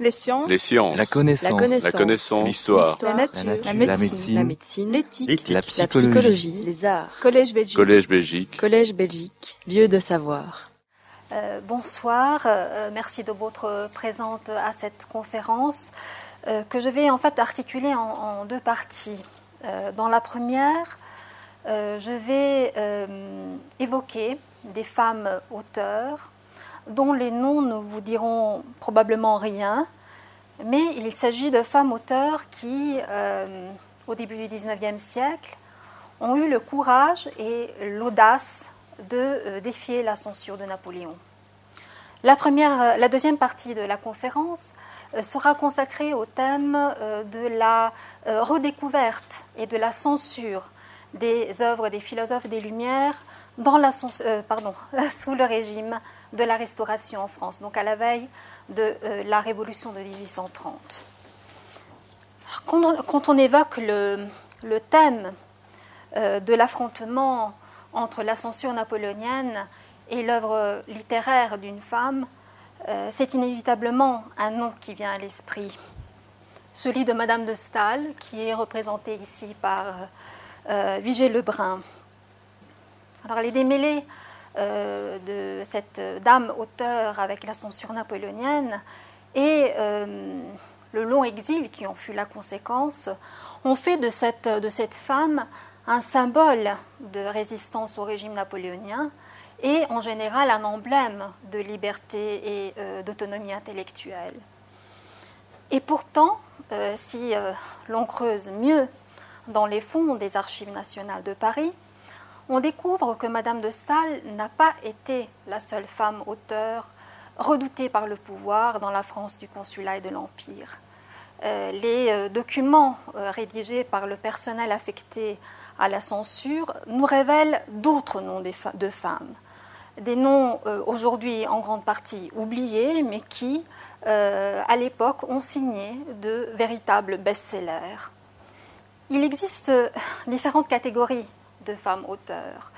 Les sciences. Les sciences. La connaissance. La connaissance. La connaissance. L'histoire. La nature. La La nature. médecine. La médecine. L'éthique. La La psychologie. psychologie. Les arts. Collège Belgique. Collège Belgique. Collège Belgique. Lieu de savoir. Euh, bonsoir, euh, merci de votre présente à cette conférence euh, que je vais en fait articuler en, en deux parties. Euh, dans la première, euh, je vais euh, évoquer des femmes auteurs dont les noms ne vous diront probablement rien, mais il s'agit de femmes auteurs qui, euh, au début du XIXe siècle, ont eu le courage et l'audace de euh, défier la censure de Napoléon. La, première, la deuxième partie de la conférence euh, sera consacrée au thème de la redécouverte et de la censure des œuvres des philosophes des Lumières dans la, sous le régime de la Restauration en France, donc à la veille de euh, la Révolution de 1830. Alors, quand, on, évoque le, thème euh, de l'affrontement entre la censure napoléonienne et l'œuvre littéraire d'une femme, euh, c'est inévitablement un nom qui vient à l'esprit. Celui de Madame de Staël, qui est représentée ici par Vigée Lebrun. Alors les démêlés de cette dame auteure avec la censure napoléonienne et euh, le long exil qui en fut la conséquence ont fait de cette, de cette femme un symbole de résistance au régime napoléonien et en général un emblème de liberté et euh, d'autonomie intellectuelle. Et pourtant, euh, si euh, l'on creuse mieux dans les fonds des archives nationales de Paris, on découvre que Madame de Staël n'a pas été la seule femme auteure redoutée par le pouvoir dans la France du consulat et de l'Empire. Euh, les euh, documents euh, rédigés par le personnel affecté à la censure nous révèlent d'autres noms de femmes. Des noms aujourd'hui en grande partie oubliés, mais qui, à l'époque, ont signé de véritables best-sellers. Il existe différentes catégories femmes auteurs.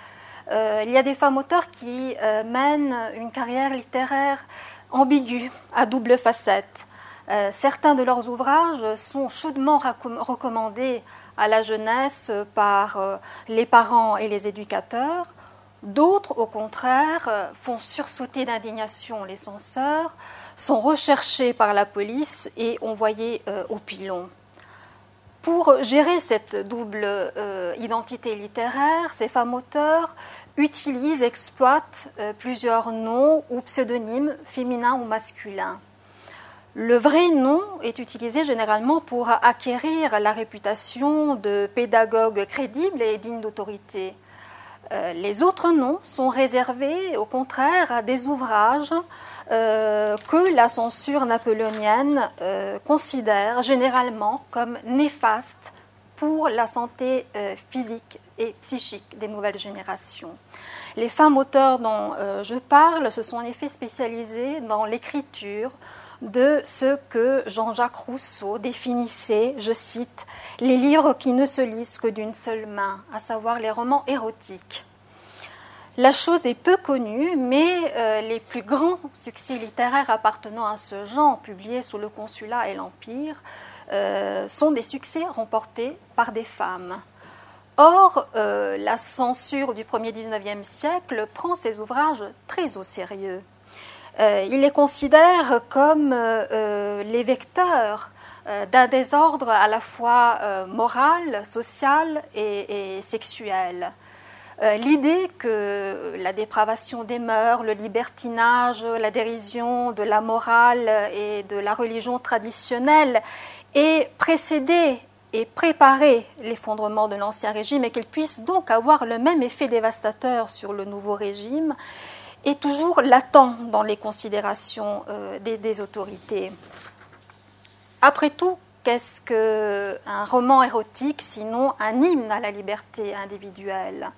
Euh, il y a des femmes auteurs qui euh, mènent une carrière littéraire ambiguë, à double facette. Euh, certains de leurs ouvrages sont chaudement recommandés à la jeunesse par les parents et les éducateurs. D'autres, au contraire, font sursauter d'indignation les censeurs, sont recherchés par la police et envoyés au pilon. Pour gérer cette double euh, identité littéraire, ces femmes auteurs utilisent, exploitent euh, plusieurs noms ou pseudonymes féminins ou masculins. Le vrai nom est utilisé généralement pour acquérir la réputation de pédagogue crédible et digne d'autorité. Euh, les autres noms sont réservés, au contraire, à des ouvrages euh, que la censure napoléonienne euh, considère généralement comme néfastes pour la santé physique et psychique des nouvelles générations. Les femmes auteurs dont je parle se sont en effet spécialisées dans l'écriture de ce que Jean-Jacques Rousseau définissait, je cite, les livres qui ne se lisent que d'une seule main, à savoir les romans érotiques. La chose est peu connue, mais euh, les plus grands succès littéraires appartenant à ce genre, publiés sous le Consulat et l'Empire, euh, sont des succès remportés par des femmes. Or, euh, la censure du 1er 19e siècle prend ces ouvrages très au sérieux. Euh, il les considère comme euh, euh, les vecteurs d'un désordre à la fois moral, social et, sexuel. L'idée que la dépravation des mœurs, le libertinage, la dérision de la morale et de la religion traditionnelle ait précédé et préparé l'effondrement de l'Ancien Régime et qu'il puisse donc avoir le même effet dévastateur sur le nouveau régime est toujours latent dans les considérations euh, des, autorités. Après tout, qu'est-ce qu'un roman érotique sinon un hymne à la liberté individuelle?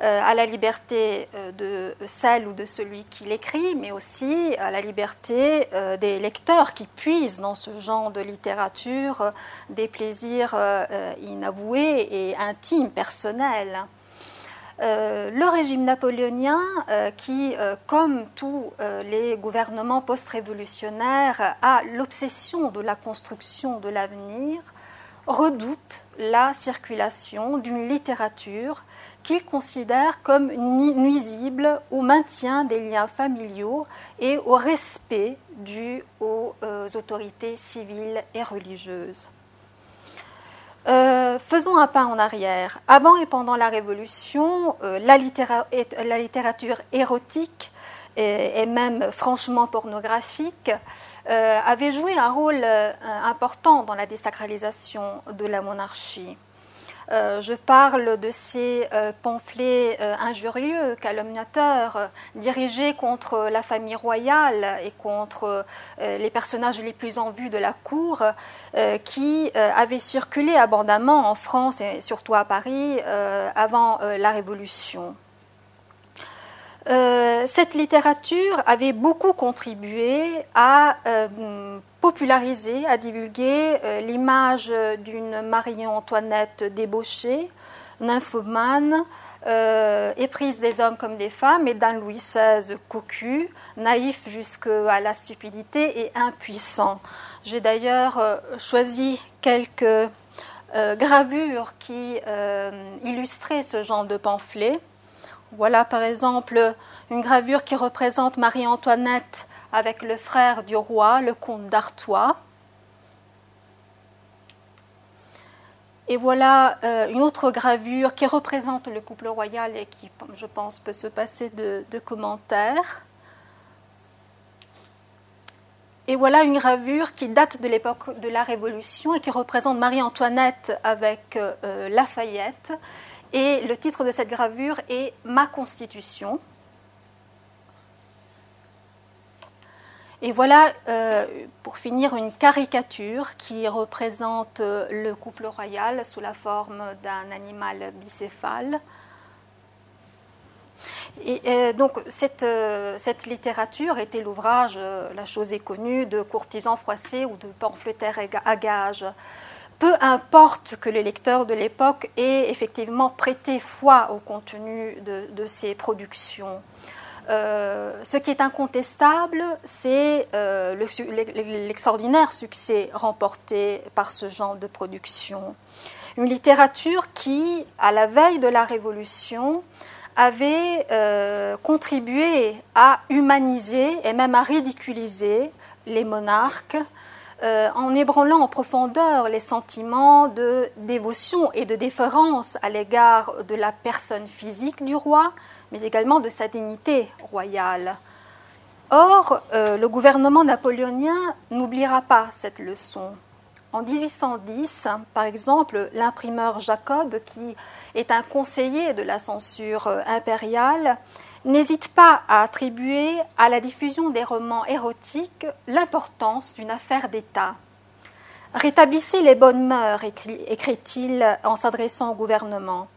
Euh, à la liberté euh, de celle ou de celui qui l'écrit, mais aussi à la liberté des lecteurs qui puisent dans ce genre de littérature des plaisirs inavoués et intimes, personnels. Le régime napoléonien, qui, comme tous les gouvernements post-révolutionnaires, a l'obsession de la construction de l'avenir, redoute la circulation d'une littérature qu'il considère comme nuisible au maintien des liens familiaux et au respect dû aux euh, autorités civiles et religieuses. Euh, faisons un pas en arrière. Avant et pendant la Révolution, euh, la, littérature érotique et, même franchement pornographique avait joué un rôle important dans la désacralisation de la monarchie. Euh, je parle de ces euh, pamphlets euh, injurieux, calomniateurs, dirigés contre la famille royale et contre les personnages les plus en vue de la cour, qui avaient circulé abondamment en France et surtout à Paris avant la Révolution. cette littérature avait beaucoup contribué à populariser, à divulguer euh, l'image d'une Marie-Antoinette débauchée, nymphomane, euh, éprise des hommes comme des femmes, et d'un Louis XVI cocu, naïf jusqu'à la stupidité et impuissant. J'ai d'ailleurs euh, choisi quelques gravures qui illustraient ce genre de pamphlet. Voilà par exemple une gravure qui représente Marie-Antoinette avec le frère du roi, le comte d'Artois. Et voilà euh, une autre gravure qui représente le couple royal et qui, je pense, peut se passer de, commentaires. Et voilà une gravure qui date de l'époque de la Révolution et qui représente Marie-Antoinette avec euh, Lafayette. Et le titre de cette gravure est Ma Constitution. Et voilà, euh, pour finir, une caricature qui représente euh, le couple royal sous la forme d'un animal bicéphale. Et, euh, donc cette, cette, littérature était l'ouvrage, la chose est connue, de courtisans froissés ou de pamphlétaires à gages. Peu importe que les lecteurs de l'époque aient effectivement prêté foi au contenu de, de ces productions. Euh, ce qui est incontestable, c'est euh, l'extraordinaire succès remporté par ce genre de production. Une littérature qui, à la veille de la Révolution, avait euh, contribué à humaniser et même à ridiculiser les monarques, en ébranlant en profondeur les sentiments de dévotion et de déférence à l'égard de la personne physique du roi, mais également de sa dignité royale. Or, euh, le gouvernement napoléonien n'oubliera pas cette leçon. En 1810, par exemple, l'imprimeur Jacob, qui est un conseiller de la censure euh, impériale, n'hésite pas à attribuer à la diffusion des romans érotiques l'importance d'une affaire d'État. Rétablissez les bonnes mœurs, écrit-il en s'adressant au gouvernement.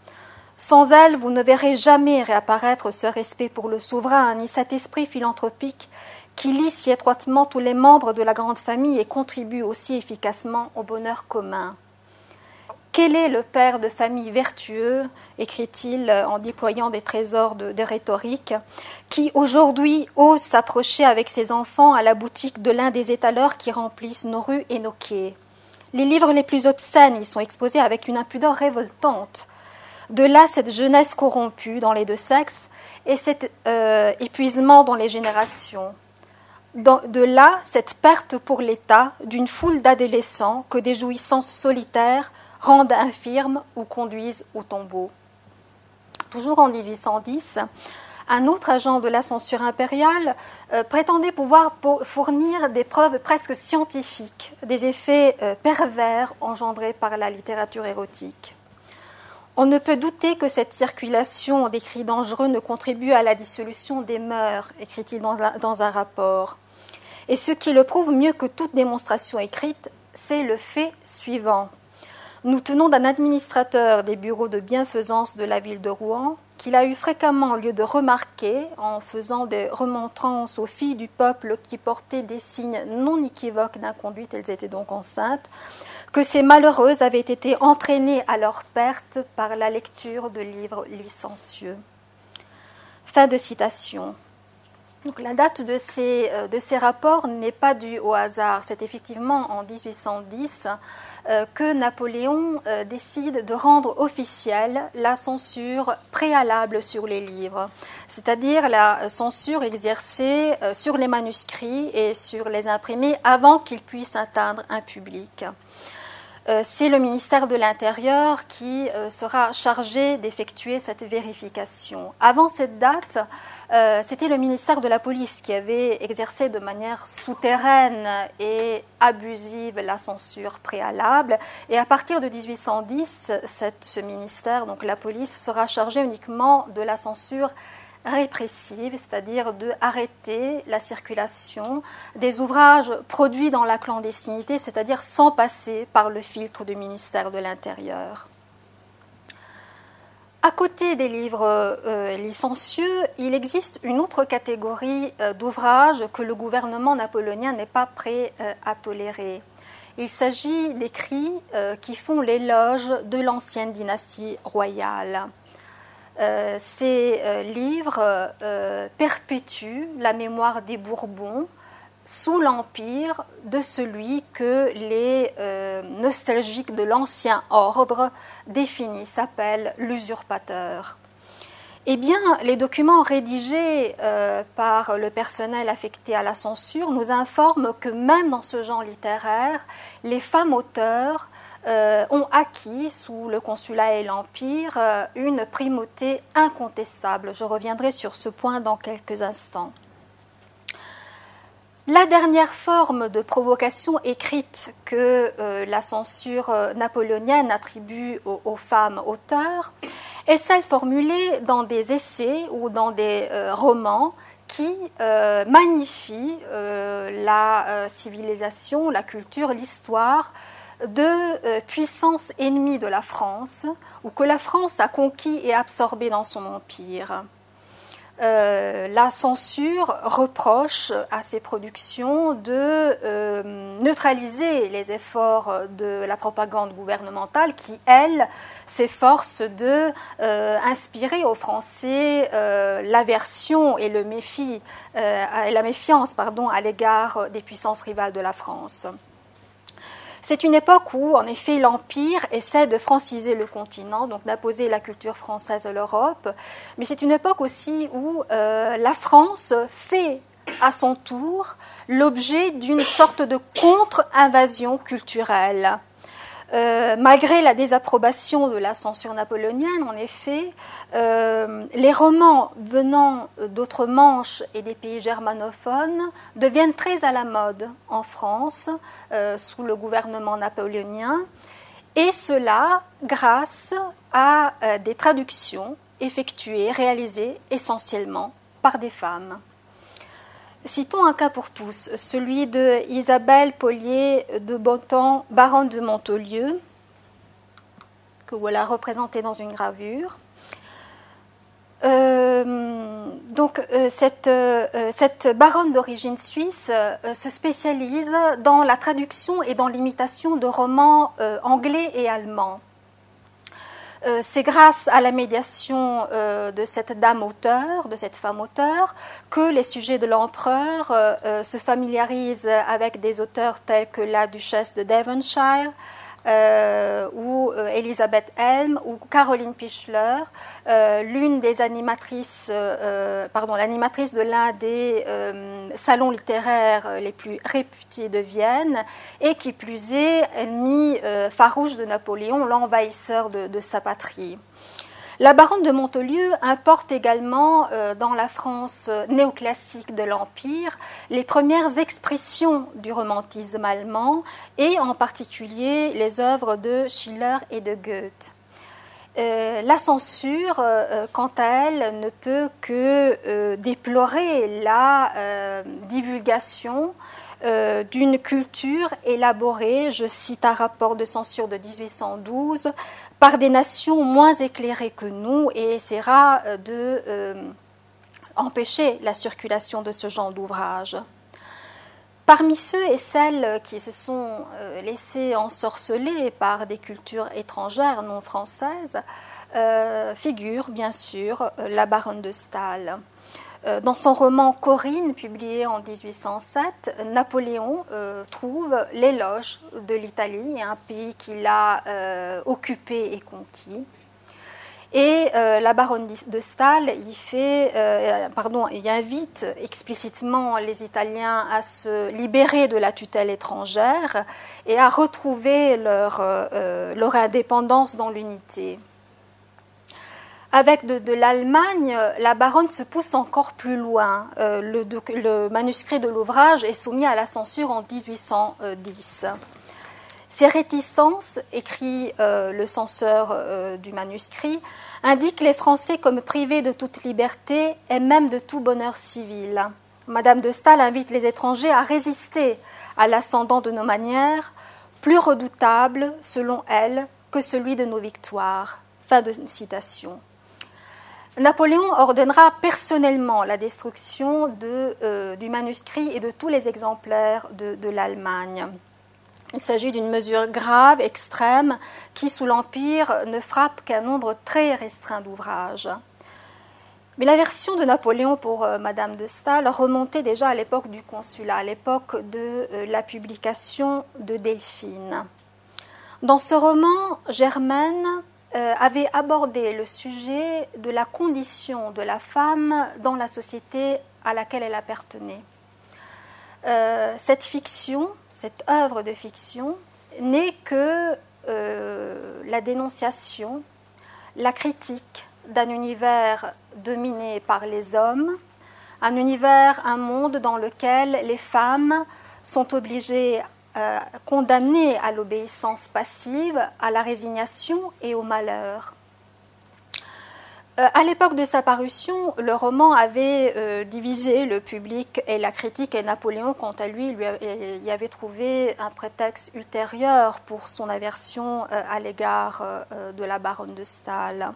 Sans elle, vous ne verrez jamais réapparaître ce respect pour le souverain, ni cet esprit philanthropique qui lie si étroitement tous les membres de la grande famille et contribue aussi efficacement au bonheur commun. Quel est le père de famille vertueux, écrit-il en déployant des trésors de, rhétorique, qui aujourd'hui ose s'approcher avec ses enfants à la boutique de l'un des étaleurs qui remplissent nos rues et nos quais? Les livres les plus obscènes y sont exposés avec une impudeur révoltante. De là, cette jeunesse corrompue dans les deux sexes et cet euh, épuisement dans les générations. de là, cette perte pour l'État d'une foule d'adolescents que des jouissances solitaires rendent infirmes ou conduisent au tombeau. Toujours en 1810, un autre agent de la censure impériale euh, prétendait pouvoir fournir des preuves presque scientifiques des effets euh, pervers engendrés par la littérature érotique. On ne peut douter que cette circulation d'écrits dangereux ne contribue à la dissolution des mœurs, écrit-il dans, un rapport. Et ce qui le prouve mieux que toute démonstration écrite, c'est le fait suivant. Nous tenons d'un administrateur des bureaux de bienfaisance de la ville de Rouen qu'il a eu fréquemment lieu de remarquer en faisant des remontrances aux filles du peuple qui portaient des signes non équivoques d'inconduite, elles étaient donc enceintes, que ces malheureuses avaient été entraînées à leur perte par la lecture de livres licencieux. Fin de citation. La date de ces, euh, de rapports n'est pas due au hasard. C'est effectivement en 1810 euh, que Napoléon euh, décide de rendre officielle la censure préalable sur les livres, c'est-à-dire la censure exercée sur les manuscrits et sur les imprimés avant qu'ils puissent atteindre un public. C'est le ministère de l'Intérieur qui sera chargé d'effectuer cette vérification. Avant cette date, euh, c'était le ministère de la Police qui avait exercé de manière souterraine et abusive la censure préalable. Et à partir de 1810, ce ministère, donc la police, sera chargé uniquement de la censure répressive, c'est-à-dire de arrêter la circulation des ouvrages produits dans la clandestinité, c'est-à-dire sans passer par le filtre du ministère de l'Intérieur. À côté des livres euh, licencieux, il existe une autre catégorie euh, d'ouvrages que le gouvernement napoléonien n'est pas prêt euh, à tolérer. Il s'agit d'écrits qui font l'éloge de l'ancienne dynastie royale. Ces livres perpétuent la mémoire des Bourbons, sous l'empire de celui que les euh, nostalgiques de l'ancien ordre définissent, s'appellent l'usurpateur. Eh bien, les documents rédigés euh, par le personnel affecté à la censure nous informent que même dans ce genre littéraire, les femmes auteurs euh, ont acquis, sous le consulat et l'Empire, une primauté incontestable. Je reviendrai sur ce point dans quelques instants. La dernière forme de provocation écrite que euh, la censure euh, napoléonienne attribue aux, femmes auteurs est celle formulée dans des essais ou dans des euh, romans qui magnifient la civilisation, la culture, l'histoire de puissances ennemies de la France ou que la France a conquis et absorbé dans son empire. Euh, la censure reproche à ces productions de euh, neutraliser les efforts de la propagande gouvernementale qui, elle, s'efforce de euh, inspirer aux Français l'aversion et le la méfiance à l'égard des puissances rivales de la France. C'est une époque où, en effet, l'Empire essaie de franciser le continent, donc d'imposer la culture française à l'Europe, mais c'est une époque aussi où euh, la France fait à son tour l'objet d'une sorte de contre-invasion culturelle. Euh, malgré la désapprobation de la censure napoléonienne, en effet, euh, les romans venant d'autres manches et des pays germanophones deviennent très à la mode en France euh, sous le gouvernement napoléonien, et cela grâce à des traductions effectuées, réalisées essentiellement par des femmes. Citons un cas pour tous, celui de Isabelle Paulier de Bontemps, baronne de Montaulieu, que voilà représentée dans une gravure. Euh, donc euh, euh, cette, baronne d'origine suisse se spécialise dans la traduction et dans l'imitation de romans anglais et allemands. Euh, c'est grâce à la médiation euh, de cette dame auteur, de cette femme auteur, que les sujets de l'empereur euh, se familiarisent avec des auteurs tels que la duchesse de Devonshire, euh, ou euh, Elisabeth Helm ou Caroline Pichler, euh, l'une des animatrices, l'animatrice de l'un des salons littéraires les plus réputés de Vienne, et qui plus est, ennemi farouche de Napoléon, l'envahisseur de sa patrie. La baronne de Montelieu importe également euh, dans la France néoclassique de l'Empire les premières expressions du romantisme allemand et en particulier les œuvres de Schiller et de Goethe. Euh, la censure, euh, quant à elle, ne peut que déplorer la divulgation d'une culture élaborée, je cite un rapport de censure de 1812, par des nations moins éclairées que nous et essaiera de empêcher la circulation de ce genre d'ouvrage. Parmi ceux et celles qui se sont euh, laissés ensorceler par des cultures étrangères non françaises euh, figure bien sûr euh, la baronne de Stahl. Dans son roman Corinne, publié en 1807, Napoléon trouve l'éloge de l'Italie, un pays qu'il a occupé et conquis. Et euh, la baronne de Stahl il fait, euh, pardon, il invite explicitement les Italiens à se libérer de la tutelle étrangère et à retrouver leur, euh, leur indépendance dans l'unité. Avec de, l'Allemagne, la baronne se pousse encore plus loin. Le, le, manuscrit de l'ouvrage est soumis à la censure en 1810. Ces réticences, écrit euh, le censeur euh, du manuscrit, indiquent les Français comme privés de toute liberté et même de tout bonheur civil. Madame de Staël invite les étrangers à résister à l'ascendant de nos manières, plus redoutable, selon elle, que celui de nos victoires. Fin de citation. Napoléon ordonnera personnellement la destruction de, euh, du manuscrit et de tous les exemplaires de l'Allemagne. Il s'agit d'une mesure grave, extrême, qui, sous l'Empire, ne frappe qu'un nombre très restreint d'ouvrages. Mais la version de Napoléon pour euh, Madame de Staël remontait déjà à l'époque du consulat, à l'époque de euh, la publication de Delphine. Dans ce roman, Germaine euh, avait abordé le sujet de la condition de la femme dans la société à laquelle elle appartenait. cette fiction cette œuvre de fiction n'est que euh, la dénonciation, la critique d'un univers dominé par les hommes, un univers, un monde dans lequel les femmes sont obligées, euh, condamnées à l'obéissance passive, à la résignation et au malheur. Euh, à l'époque de sa parution, le roman avait euh, divisé le public et la critique, et Napoléon, quant à lui, y avait trouvé un prétexte ultérieur pour son aversion à l'égard de la baronne de Stahl.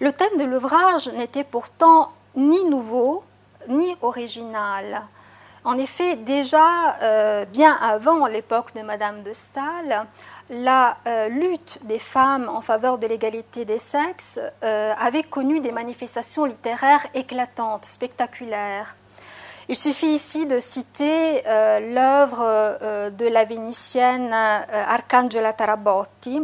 Le thème de l'ouvrage n'était pourtant ni nouveau ni original. En effet, déjà bien avant l'époque de Madame de Stahl, la euh, lutte des femmes en faveur de l'égalité des sexes euh, avait connu des manifestations littéraires éclatantes, spectaculaires. Il suffit ici de citer euh, l'œuvre de la vénitienne Arcangela Tarabotti,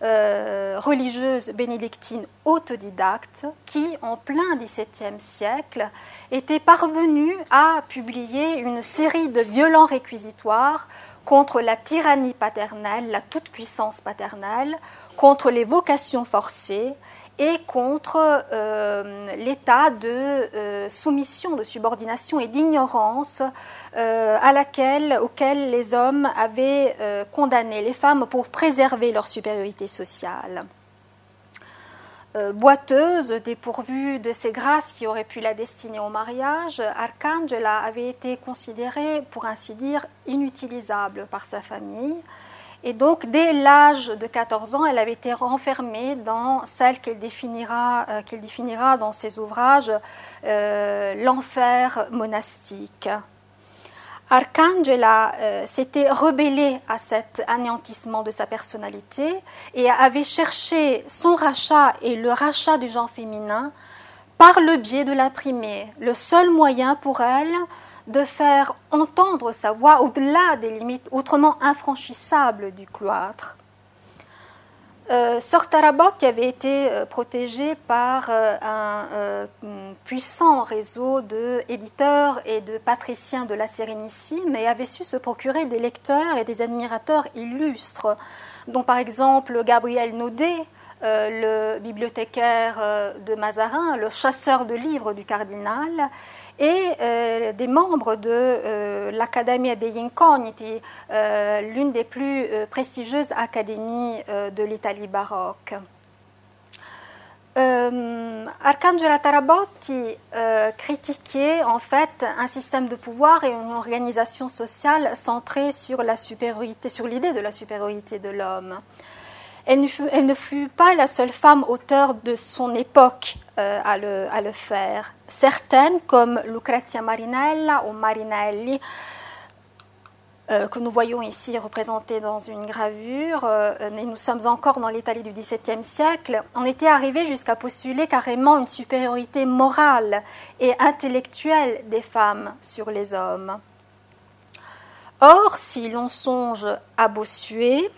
religieuse bénédictine autodidacte, qui, en plein XVIIe siècle, était parvenue à publier une série de violents réquisitoires contre la tyrannie paternelle, la toute-puissance paternelle, contre les vocations forcées et contre euh, l'état de euh, soumission, de subordination et d'ignorance euh, à laquelle, auquel les hommes avaient condamné les femmes pour préserver leur supériorité sociale. Boiteuse, dépourvue de ces grâces qui auraient pu la destiner au mariage, Arcangela avait été considérée, pour ainsi dire, inutilisable par sa famille. Et donc, dès l'âge de 14 ans, elle avait été renfermée dans celle qu'elle définira, euh, dans ses ouvrages euh, l'enfer monastique. Arcangela euh, s'était rebellée à cet anéantissement de sa personnalité et avait cherché son rachat et le rachat du genre féminin par le biais de l'imprimé, le seul moyen pour elle de faire entendre sa voix au-delà des limites autrement infranchissables du cloître. Euh, Sortarabot, qui avait été euh, protégé par euh, un puissant réseau d'éditeurs et de patriciens de la Sérénissime, et avait su se procurer des lecteurs et des admirateurs illustres, dont par exemple Gabriel Naudet, le bibliothécaire de Mazarin, le chasseur de livres du cardinal, et euh, des membres de euh, l'Accademia degli Incogniti, euh, l'une des plus prestigieuses académies de l'Italie baroque. Arcangela Tarabotti critiquait en fait un système de pouvoir et une organisation sociale centrée sur la supériorité, sur l'idée de la supériorité de l'homme. Elle, ne fut pas la seule femme auteur de son époque euh, à, le, faire. Certaines, comme Lucrezia Marinella ou Marinelli, euh, que nous voyons ici représenté dans une gravure, euh, et nous sommes encore dans l'Italie du XVIIe siècle, on était arrivé jusqu'à postuler carrément une supériorité morale et intellectuelle des femmes sur les hommes. Or, si l'on songe à Bossuet,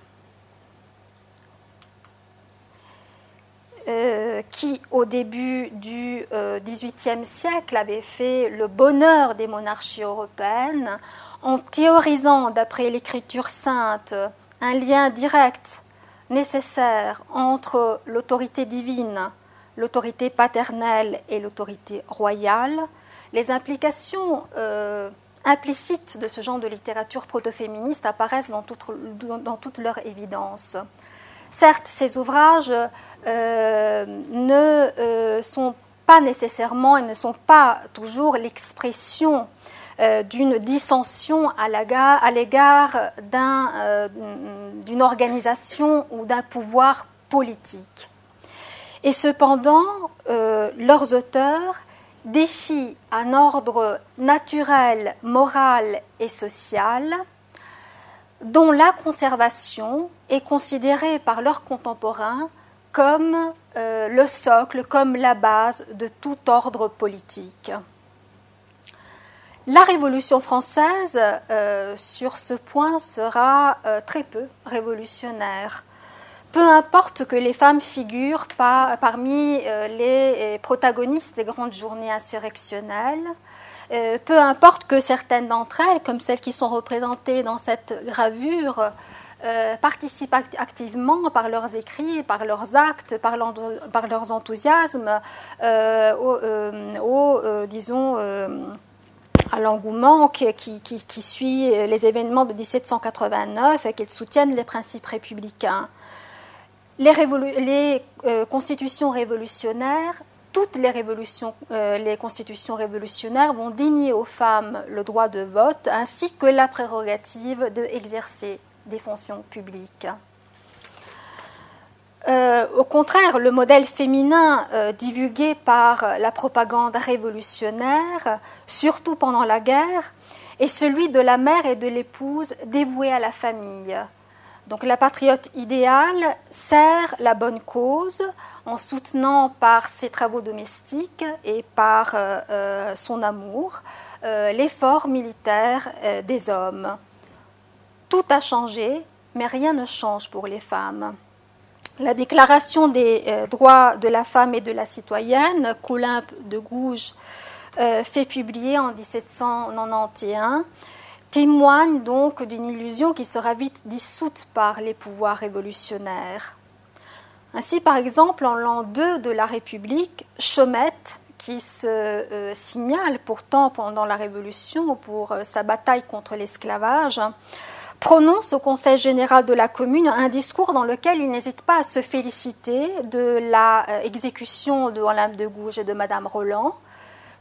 euh, qui, au début du XVIIIe siècle, avait fait le bonheur des monarchies européennes, en théorisant, d'après l'écriture sainte, un lien direct, nécessaire entre l'autorité divine, l'autorité paternelle et l'autorité royale, les implications euh, implicites de ce genre de littérature proto-féministe apparaissent dans toute, leur évidence. Certes, ces ouvrages euh, ne euh, sont pas nécessairement et ne sont pas toujours l'expression euh, d'une dissension à l'égard d'une organisation ou d'un pouvoir politique. Et cependant, leurs auteurs défient un ordre naturel, moral et social dont la conservation est considérée par leurs contemporains comme le socle, comme la base de tout ordre politique. La Révolution française, euh, sur ce point, sera euh, très peu révolutionnaire. Peu importe que les femmes figurent parmi euh, les protagonistes des grandes journées insurrectionnelles, peu importe que certaines d'entre elles, comme celles qui sont représentées dans cette gravure, participent activement par leurs écrits, par leurs actes, par, leurs enthousiasmes au, disons, à l'engouement qui, suit les événements de 1789 et qu'elles soutiennent les principes républicains. Les, euh, constitutions révolutionnaires, toutes les, révolutions, euh, les constitutions révolutionnaires vont digner aux femmes le droit de vote ainsi que la prérogative d'exercer des fonctions publiques. Euh, au contraire, le modèle féminin euh, divulgué par la propagande révolutionnaire, surtout pendant la guerre, est celui de la mère et de l'épouse dévouée à la famille. Donc la patriote idéale sert la bonne cause en soutenant par ses travaux domestiques et par euh, son amour l'effort militaire des hommes. Tout a changé, mais rien ne change pour les femmes. La déclaration des euh, droits de la femme et de la citoyenne, qu'Olympe de Gouges euh, fait publier en 1791, témoigne donc d'une illusion qui sera vite dissoute par les pouvoirs révolutionnaires. Ainsi, par exemple, en l'an 2 de la République, Chaumette, qui se euh, signale pourtant pendant la Révolution pour sa bataille contre l'esclavage, prononce au Conseil général de la commune un discours dans lequel il n'hésite pas à se féliciter de l'exécution euh, de Olympe de Gouges et de Madame Roland,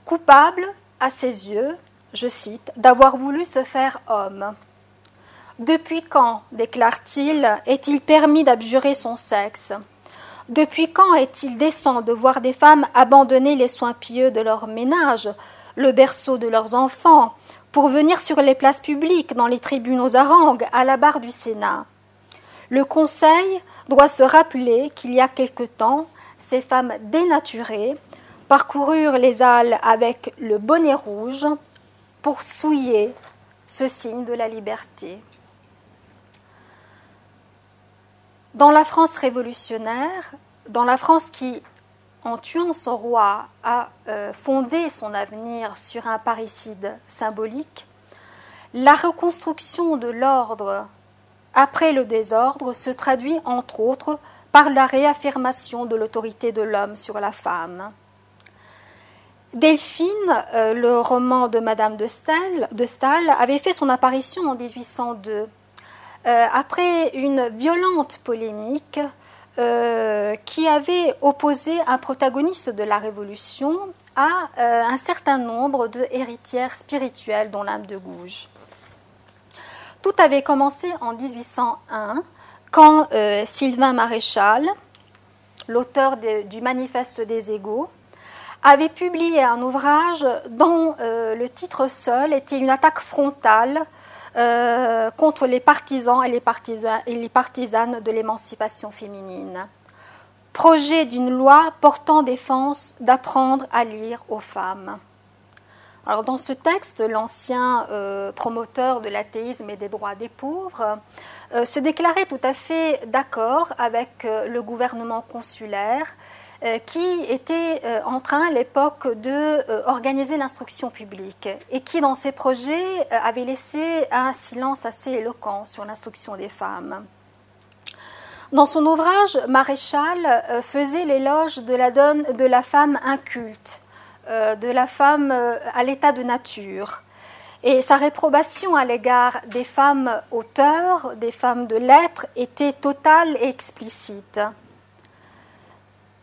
coupable à ses yeux, je cite, d'avoir voulu se faire homme. Depuis quand, déclare-t-il, est-il permis d'abjurer son sexe? Depuis quand est-il décent de voir des femmes abandonner les soins pieux de leur ménage, le berceau de leurs enfants, pour venir sur les places publiques, dans les tribunaux harangues, à la barre du Sénat? Le Conseil doit se rappeler qu'il y a quelque temps, ces femmes dénaturées parcoururent les halles avec le bonnet rouge pour souiller ce signe de la liberté. Dans la France révolutionnaire, dans la France qui en tuant son roi, a euh, fondé son avenir sur un parricide symbolique, la reconstruction de l'ordre après le désordre se traduit entre autres par la réaffirmation de l'autorité de l'homme sur la femme. Delphine, euh, le roman de Madame de Staël, avait fait son apparition en 1802. Euh, après une violente polémique qui avait opposé un protagoniste de la Révolution à un certain nombre de héritières spirituelles dont l'âme de Gouges. Tout avait commencé en 1801 quand Sylvain Maréchal, l'auteur du Manifeste des égaux, avait publié un ouvrage dont euh, le titre seul était une attaque frontale euh, contre les partisans et les, partisanes de l'émancipation féminine. Projet d'une loi portant défense d'apprendre à lire aux femmes. Alors dans ce texte, l'ancien euh, promoteur de l'athéisme et des droits des pauvres se déclarait tout à fait d'accord avec le gouvernement consulaire qui était euh, en train à l'époque d'organiser euh, l'instruction publique et qui, dans ses projets, avait laissé un silence assez éloquent sur l'instruction des femmes. Dans son ouvrage, Maréchal faisait l'éloge de la, de la femme inculte, de la femme à l'état de nature. Et sa réprobation à l'égard des femmes auteurs, des femmes de lettres, était totale et explicite.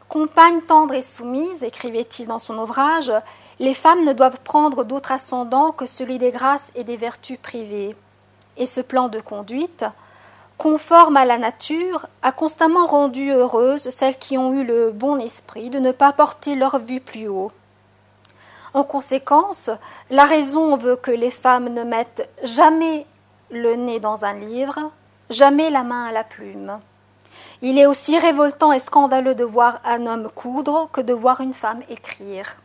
Compagne tendre et soumise, écrivait-il dans son ouvrage, les femmes ne doivent prendre d'autre ascendant que celui des grâces et des vertus privées. Et ce plan de conduite, conforme à la nature, a constamment rendu heureuses celles qui ont eu le bon esprit de ne pas porter leur vue plus haut. En conséquence, la raison veut que les femmes ne mettent jamais le nez dans un livre, jamais la main à la plume. Il est aussi révoltant et scandaleux de voir un homme coudre que de voir une femme écrire.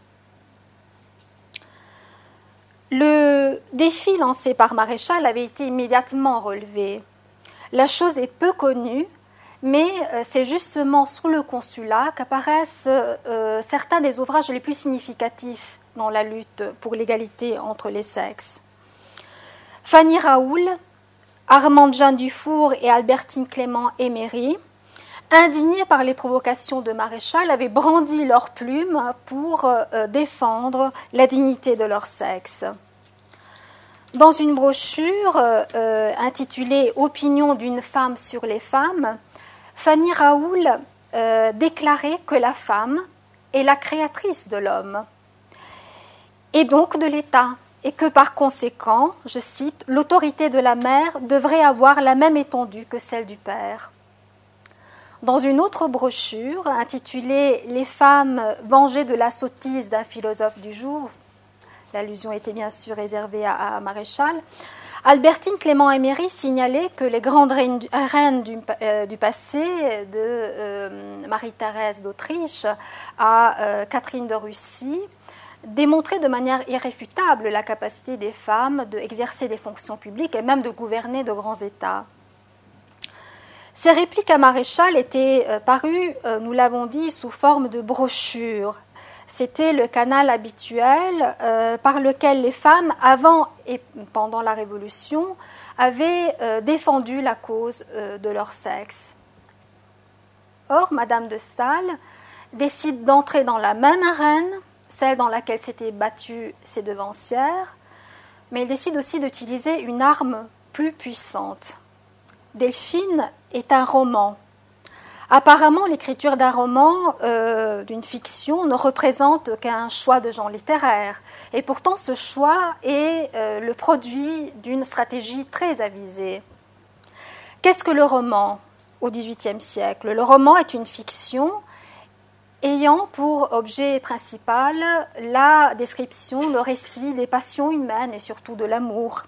Le défi lancé par Maréchal avait été immédiatement relevé. La chose est peu connue, mais euh, c'est justement sous le consulat qu'apparaissent euh, certains des ouvrages les plus significatifs dans la lutte pour l'égalité entre les sexes. Fanny Raoul, Armande Jeanne Dufour et Albertine Clément Emery indignés par les provocations de Maréchal, avaient brandi leurs plumes pour euh, défendre la dignité de leur sexe. Dans une brochure euh, intitulée Opinion d'une femme sur les femmes, Fanny Raoul euh, déclarait que la femme est la créatrice de l'homme et donc de l'État, et que par conséquent, je cite, l'autorité de la mère devrait avoir la même étendue que celle du père. Dans une autre brochure intitulée Les femmes vengées de la sottise d'un philosophe du jour, l'allusion était bien sûr réservée à, Maréchal, Albertine Clément Emery signalait que les grandes reines, du, euh, passé, de euh, Marie-Thérèse d'Autriche à euh, Catherine de Russie, démontraient de manière irréfutable la capacité des femmes d'exercer des fonctions publiques et même de gouverner de grands États. Ces répliques à Maréchal étaient euh, parues, euh, nous l'avons dit, sous forme de brochures. C'était le canal habituel euh, par lequel les femmes, avant et pendant la Révolution, avaient défendu la cause de leur sexe. Or, Madame de Staël décide d'entrer dans la même arène, celle dans laquelle s'étaient battues ses devancières, mais elle décide aussi d'utiliser une arme plus puissante. Delphine est un roman. Apparemment, l'écriture d'un roman, euh, d'une fiction, ne représente qu'un choix de genre littéraire. Et pourtant, ce choix est euh, le produit d'une stratégie très avisée. Qu'est-ce que le roman au XVIIIe siècle? Le roman est une fiction ayant pour objet principal la description, le récit des passions humaines et surtout de l'amour.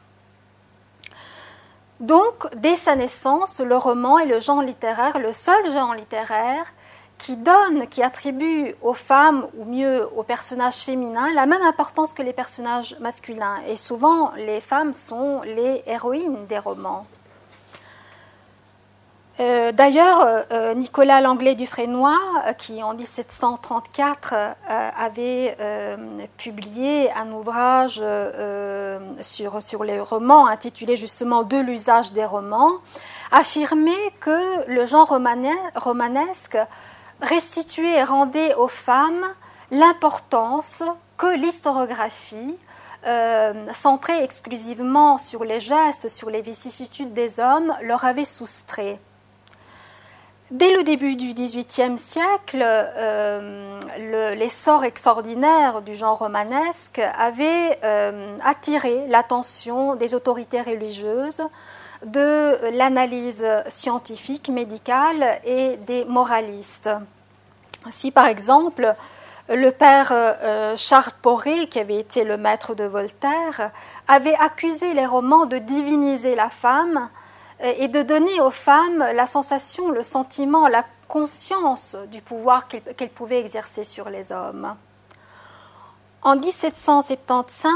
Donc, dès sa naissance, le roman est le genre littéraire, le seul genre littéraire qui donne, qui attribue aux femmes, ou mieux aux personnages féminins, la même importance que les personnages masculins. Et souvent, les femmes sont les héroïnes des romans. Euh, d'ailleurs, euh, euh, Nicolas Langlais Dufresnoy, qui en 1734 avait publié un ouvrage sur, sur les romans intitulé justement De l'usage des romans, affirmait que le genre romanesque restituait et rendait aux femmes l'importance que l'historiographie, centrée exclusivement sur les gestes, sur les vicissitudes des hommes, leur avait soustrait. Dès le début du XVIIIe siècle, l'essor extraordinaire du genre romanesque avait attiré l'attention des autorités religieuses, de l'analyse scientifique, médicale et des moralistes. Si par exemple le père euh, Charles Poré, qui avait été le maître de Voltaire, avait accusé les romans de diviniser la femme euh, et de donner aux femmes la sensation, le sentiment, la conscience du pouvoir qu'elles pouvaient exercer sur les hommes. En 1775,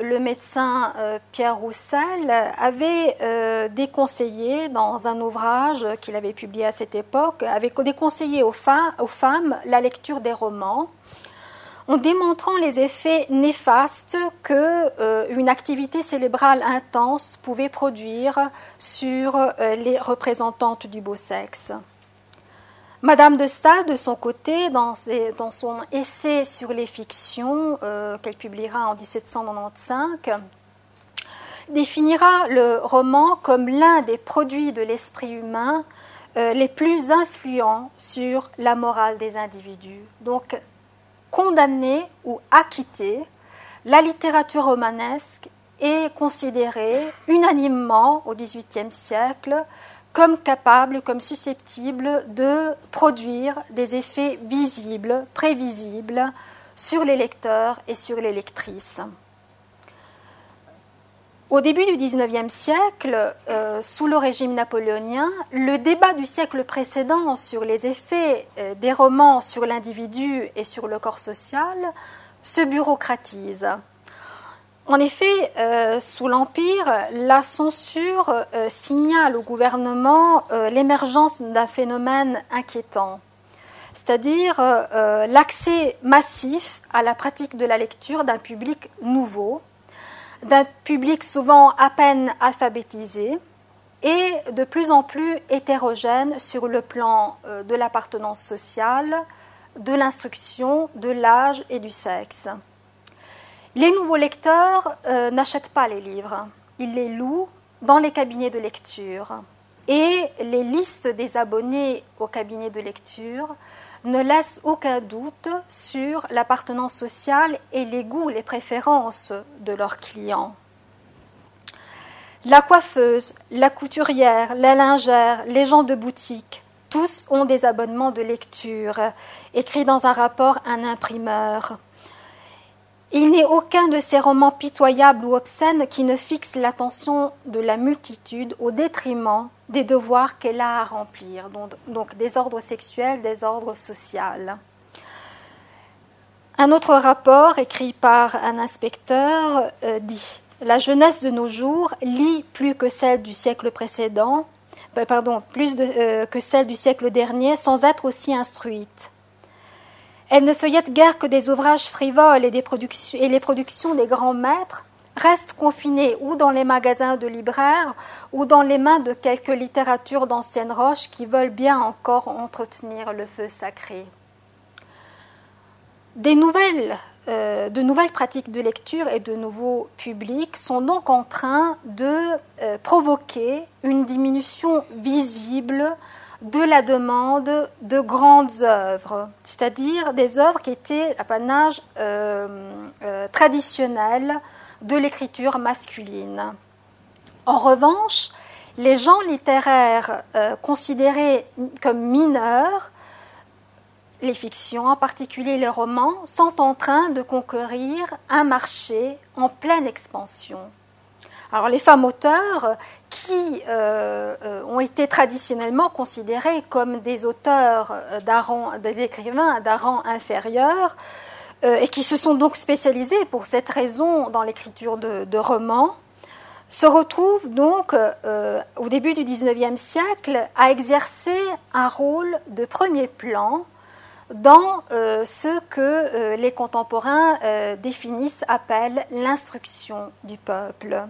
le médecin euh, Pierre Roussel avait euh, déconseillé dans un ouvrage qu'il avait publié à cette époque, avait déconseillé aux femmes la lecture des romans en démontrant les effets néfastes que euh, une activité cérébrale intense pouvait produire sur les représentantes du beau sexe. Madame de Staël, de son côté, dans, son essai sur les fictions euh, qu'elle publiera en 1795, définira le roman comme l'un des produits de l'esprit humain euh, les plus influents sur la morale des individus. Donc, condamnée ou acquittée, la littérature romanesque est considérée unanimement au XVIIIe siècle comme capable, comme susceptible de produire des effets visibles, prévisibles sur les lecteurs et sur les lectrices. Au début du XIXe siècle, euh, sous le régime napoléonien, le débat du siècle précédent sur les effets euh, des romans sur l'individu et sur le corps social se bureaucratise. En effet, euh, sous l'Empire, la censure signale au gouvernement l'émergence d'un phénomène inquiétant, c'est-à-dire l'accès massif à la pratique de la lecture d'un public nouveau, d'un public souvent à peine alphabétisé et de plus en plus hétérogène sur le plan de l'appartenance sociale, de l'instruction, de l'âge et du sexe. Les nouveaux lecteurs euh, n'achètent pas les livres, ils les louent dans les cabinets de lecture. Et les listes des abonnés au cabinet de lecture ne laissent aucun doute sur l'appartenance sociale et les goûts, les préférences de leurs clients. La coiffeuse, la couturière, la lingère, les gens de boutique, tous ont des abonnements de lecture, écrits dans un rapport un imprimeur. Il n'est aucun de ces romans pitoyables ou obscènes qui ne fixe l'attention de la multitude au détriment des devoirs qu'elle a à remplir, donc, des ordres sexuels, des ordres sociaux. Un autre rapport écrit par un inspecteur euh, dit La jeunesse de nos jours lit plus que celle du siècle précédent, euh, pardon, plus euh, que celle du siècle dernier, sans être aussi instruite. Elle ne feuillette guère que des ouvrages frivoles et, les productions des grands maîtres restent confinées ou dans les magasins de libraires ou dans les mains de quelques littératures d'anciennes roches qui veulent bien encore entretenir le feu sacré. Des nouvelles, euh, de nouvelles pratiques de lecture et de nouveaux publics sont donc en train de euh, provoquer une diminution visible de la demande de grandes œuvres, c'est-à-dire des œuvres qui étaient l'apanage euh, euh, traditionnel de l'écriture masculine. En revanche, les gens littéraires euh, considérés comme mineurs, les fictions, en particulier les romans, sont en train de conquérir un marché en pleine expansion. Alors les femmes auteurs qui euh, euh, ont été traditionnellement considérées comme des auteurs euh, des écrivains d'un rang inférieur, et qui se sont donc spécialisés pour cette raison dans l'écriture de, romans, se retrouvent donc au début du XIXe siècle à exercer un rôle de premier plan dans ce que les contemporains définissent, appellent l'instruction du peuple.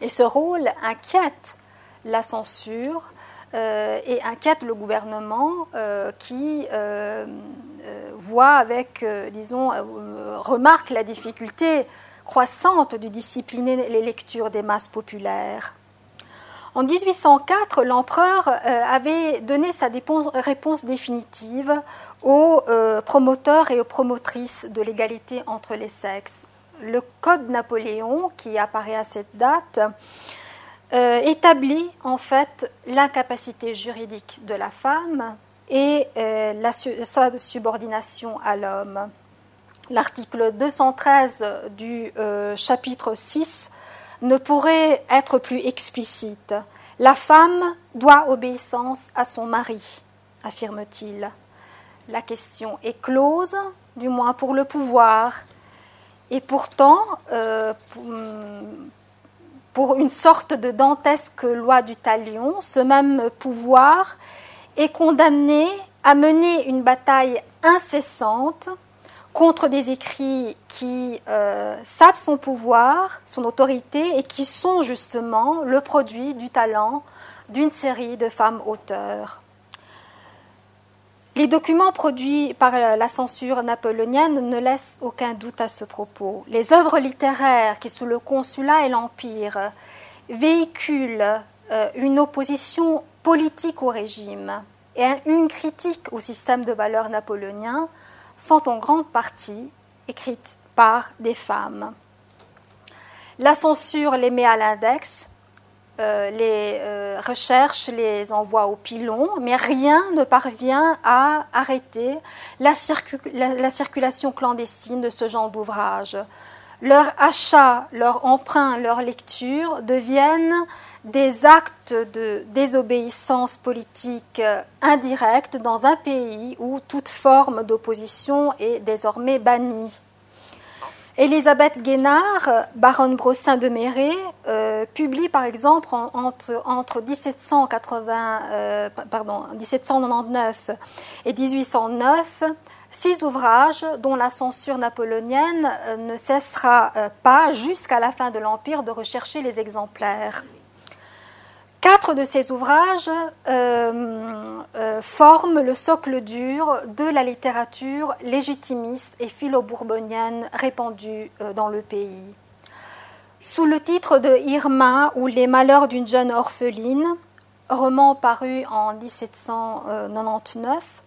Et ce rôle inquiète la censure euh, et inquiète le gouvernement euh, qui euh, voit avec, disons, remarque la difficulté croissante de discipliner les lectures des masses populaires. En 1804, l'empereur avait donné sa réponse définitive aux promoteurs et aux promotrices de l'égalité entre les sexes. Le Code Napoléon, qui apparaît à cette date, établit en fait l'incapacité juridique de la femme et la subordination à l'homme. L'article 213 du chapitre 6 ne pourrait être plus explicite. La femme doit obéissance à son mari, affirme-t-il. La question est close, du moins pour le pouvoir. Et pourtant, euh, pour une sorte de dantesque loi du talion, ce même pouvoir est condamné à mener une bataille incessante contre des écrits qui euh, savent son pouvoir, son autorité et qui sont justement le produit du talent d'une série de femmes auteurs. Les documents produits par la censure napoléonienne ne laissent aucun doute à ce propos. Les œuvres littéraires qui, sous le consulat et l'Empire, véhiculent euh, une opposition politique au régime et une critique au système de valeurs napoléonien sont en grande partie écrites par des femmes. La censure les met à l'index, euh, les euh, recherches les envoient au pilon, mais rien ne parvient à arrêter la, la circulation clandestine de ce genre d'ouvrage. Leur achat, leur emprunt, leur lecture deviennent des actes de désobéissance politique indirecte dans un pays où toute forme d'opposition est désormais bannie. Elisabeth Guénard, baronne Brossin de Méret, euh, publie par exemple entre, entre 1780, euh, 1799 et 1809 six ouvrages dont la censure napoléonienne euh, ne cessera pas jusqu'à la fin de l'Empire de rechercher les exemplaires. Quatre de ces ouvrages euh, euh, forment le socle dur de la littérature légitimiste et philo-bourbonienne répandue euh, dans le pays. Sous le titre de Irma ou Les malheurs d'une jeune orpheline, roman paru en 1799,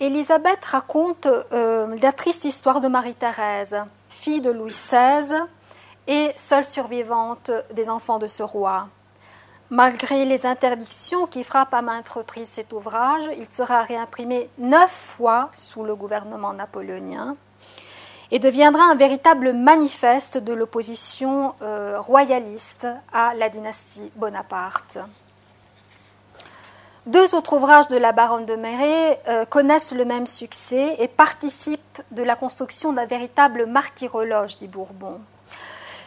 Élisabeth raconte la triste histoire de Marie-Thérèse, fille de Louis XVI et seule survivante des enfants de ce roi. Malgré les interdictions qui frappent à maintes reprises cet ouvrage, il sera réimprimé neuf fois sous le gouvernement napoléonien et deviendra un véritable manifeste de l'opposition euh, royaliste à la dynastie Bonaparte. Deux autres ouvrages de la baronne de Méret euh, connaissent le même succès et participent de la construction d'un véritable martyrologe des Bourbons.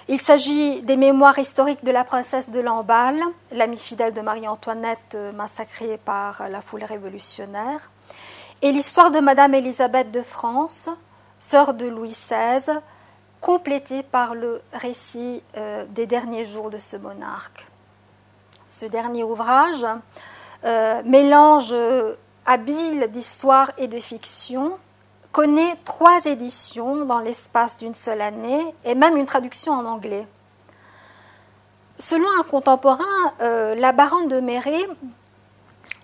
Il s'agit des mémoires historiques de la princesse de Lamballe, l'amie fidèle de Marie-Antoinette euh, massacrée par la foule révolutionnaire, et l'histoire de Madame Élisabeth de France, sœur de Louis XVI, complétée par le récit euh, des derniers jours de ce monarque. Ce dernier ouvrage euh, mélange habile d'histoire et de fiction connaît trois éditions dans l'espace d'une seule année et même une traduction en anglais. Selon un contemporain, euh, la baronne de Méret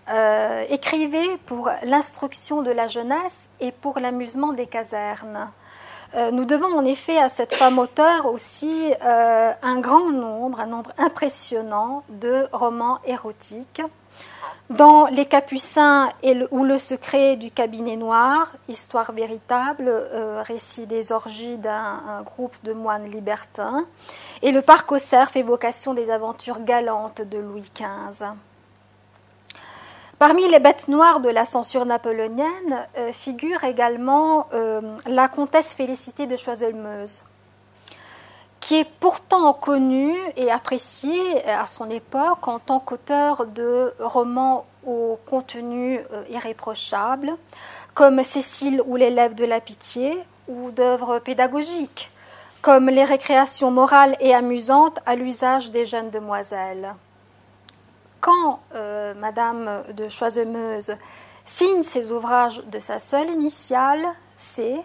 euh, écrivait pour l'instruction de la jeunesse et pour l'amusement des casernes. Euh, nous devons en effet à cette femme auteure aussi un grand nombre, un nombre impressionnant de romans érotiques dans Les Capucins ou Le secret du cabinet noir, histoire véritable, euh, récit des orgies d'un groupe de moines libertins, et Le Parc au cerf, évocation des aventures galantes de Louis XV. Parmi les bêtes noires de la censure napoléonienne euh, figure également euh, la comtesse Félicité de Choiseul-Meuse qui est pourtant connu et apprécié à son époque en tant qu'auteur de romans au contenu euh, irréprochable, comme Cécile ou l'élève de la pitié, ou d'œuvres pédagogiques, comme les récréations morales et amusantes à l'usage des jeunes demoiselles. Quand euh, Madame de Choisemeuse signe ses ouvrages de sa seule initiale, C,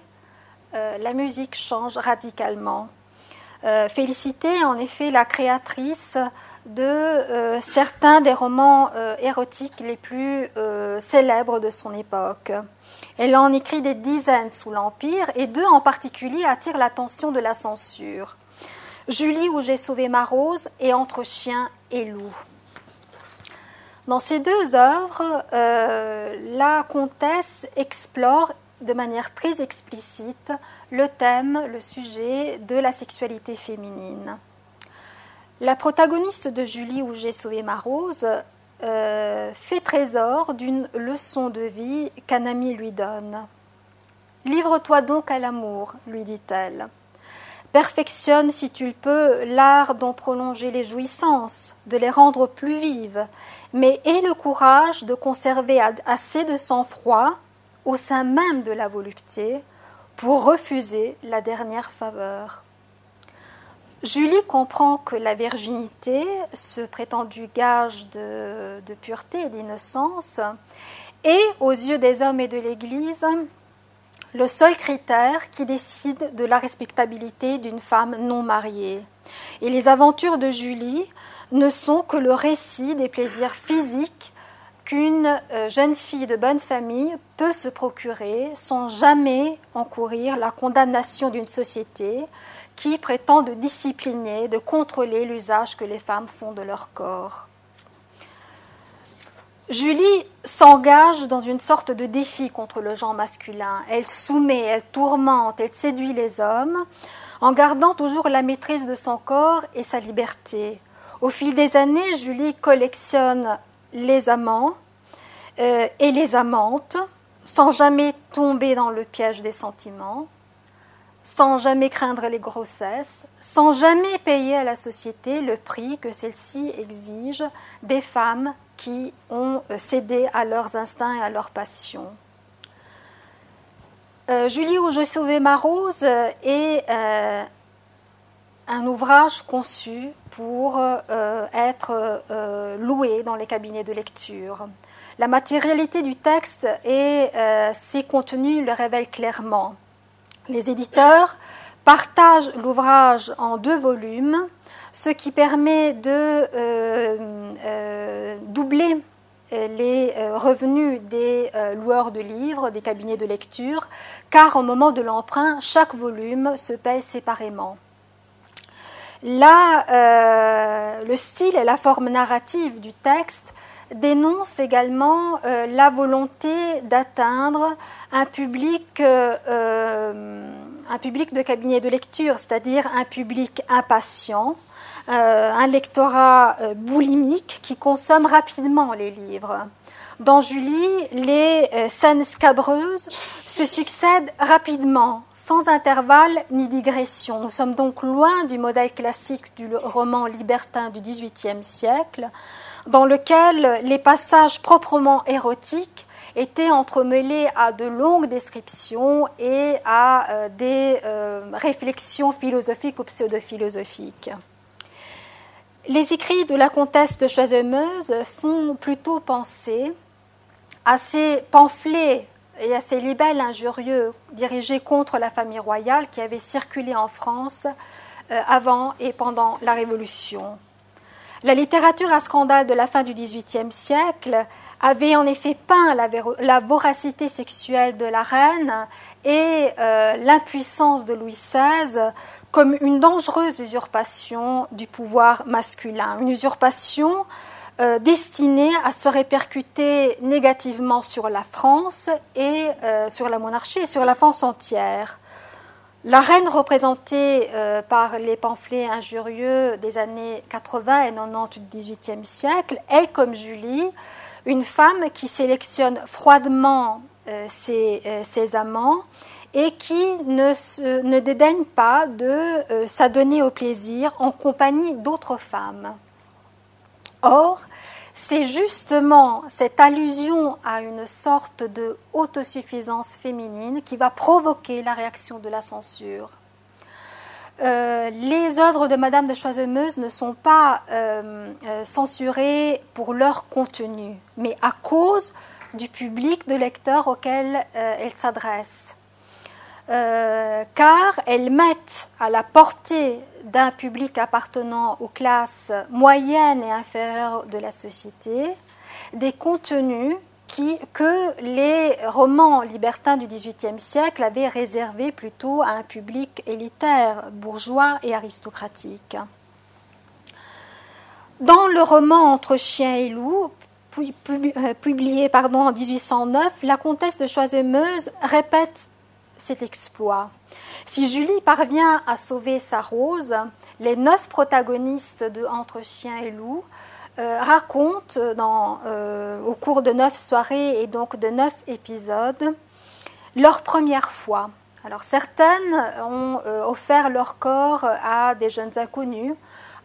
euh, la musique change radicalement. Félicité est en effet la créatrice de certains des romans érotiques les plus célèbres de son époque. Elle en écrit des dizaines sous l'Empire et deux en particulier attirent l'attention de la censure. Julie où j'ai sauvé ma rose et Entre chien et loup. Dans ces deux œuvres, euh, la comtesse explore de manière très explicite le thème, le sujet de la sexualité féminine. La protagoniste de Julie où j'ai sauvé ma rose euh, fait trésor d'une leçon de vie qu'un ami lui donne. Livre-toi donc à l'amour, lui dit-elle. Perfectionne, si tu le peux, l'art d'en prolonger les jouissances, de les rendre plus vives, mais aie le courage de conserver assez de sang-froid au sein même de la volupté pour refuser la dernière faveur. Julie comprend que la virginité, ce prétendu gage de, pureté et d'innocence, est, aux yeux des hommes et de l'Église, le seul critère qui décide de la respectabilité d'une femme non mariée. Et les aventures de Julie ne sont que le récit des plaisirs physiques qu'une euh, jeune fille de bonne famille peut se procurer sans jamais encourir la condamnation d'une société qui prétend de discipliner, de contrôler l'usage que les femmes font de leur corps. Julie s'engage dans une sorte de défi contre le genre masculin. Elle soumet, elle tourmente, elle séduit les hommes en gardant toujours la maîtrise de son corps et sa liberté. Au fil des années, Julie collectionne les amants euh, et les amantes sans jamais tomber dans le piège des sentiments sans jamais craindre les grossesses, sans jamais payer à la société le prix que celle-ci exige des femmes qui ont euh, cédé à leurs instincts et à leurs passions. Euh, Julie où je sauvais ma rose est un ouvrage conçu pour être loué dans les cabinets de lecture. La matérialité du texte et ses contenus le révèlent clairement. Les éditeurs partagent l'ouvrage en deux volumes, ce qui permet de euh, euh, doubler euh, les revenus des loueurs de livres, des cabinets de lecture, car au moment de l'emprunt, chaque volume se paye séparément. Là, le style et la forme narrative du texte dénonce également euh, la volonté d'atteindre un public, euh, euh, un public de cabinet de lecture, c'est-à-dire un public impatient, un lectorat boulimique qui consomme rapidement les livres. Dans Julie, les scènes scabreuses se succèdent rapidement, sans intervalle ni digression. Nous sommes donc loin du modèle classique du roman libertin du XVIIIe siècle, dans lequel les passages proprement érotiques étaient entremêlés à de longues descriptions et à euh, des euh, réflexions philosophiques ou pseudo-philosophiques. Les écrits de la comtesse de Choisemeuse font plutôt penser à ces pamphlets et à ces libelles injurieux dirigés contre la famille royale qui avaient circulé en France euh, avant et pendant la Révolution. La littérature à scandale de la fin du XVIIIe siècle avait en effet peint la, voracité sexuelle de la reine et euh, l'impuissance de Louis XVI comme une dangereuse usurpation du pouvoir masculin, une usurpation euh, destinée à se répercuter négativement sur la France et euh, sur la monarchie et sur la France entière. La reine représentée euh, par les pamphlets injurieux des années 80 et 90 du XVIIIe siècle est, comme Julie, une femme qui sélectionne froidement ses, amants et qui ne dédaigne pas de s'adonner au plaisir en compagnie d'autres femmes. Or, c'est justement cette allusion à une sorte de autosuffisance féminine qui va provoquer la réaction de la censure. Euh, les œuvres de Madame de Choisemeuse ne sont pas euh, euh, censurées pour leur contenu, mais à cause du public de lecteurs auquel elles s'adressent. car elles mettent à la portée d'un public appartenant aux classes moyennes et inférieures de la société des contenus que les romans libertins du XVIIIe siècle avaient réservés plutôt à un public élitaire, bourgeois et aristocratique. Dans le roman Entre chien et loup, euh, publié pardon, en 1809, la comtesse de Choisemeuse répète cet exploit. Si Julie parvient à sauver sa rose, les neuf protagonistes de Entre chien et loup euh, racontent euh, au cours de neuf soirées et donc de neuf épisodes leur première fois. Alors certaines ont offert leur corps à des jeunes inconnus,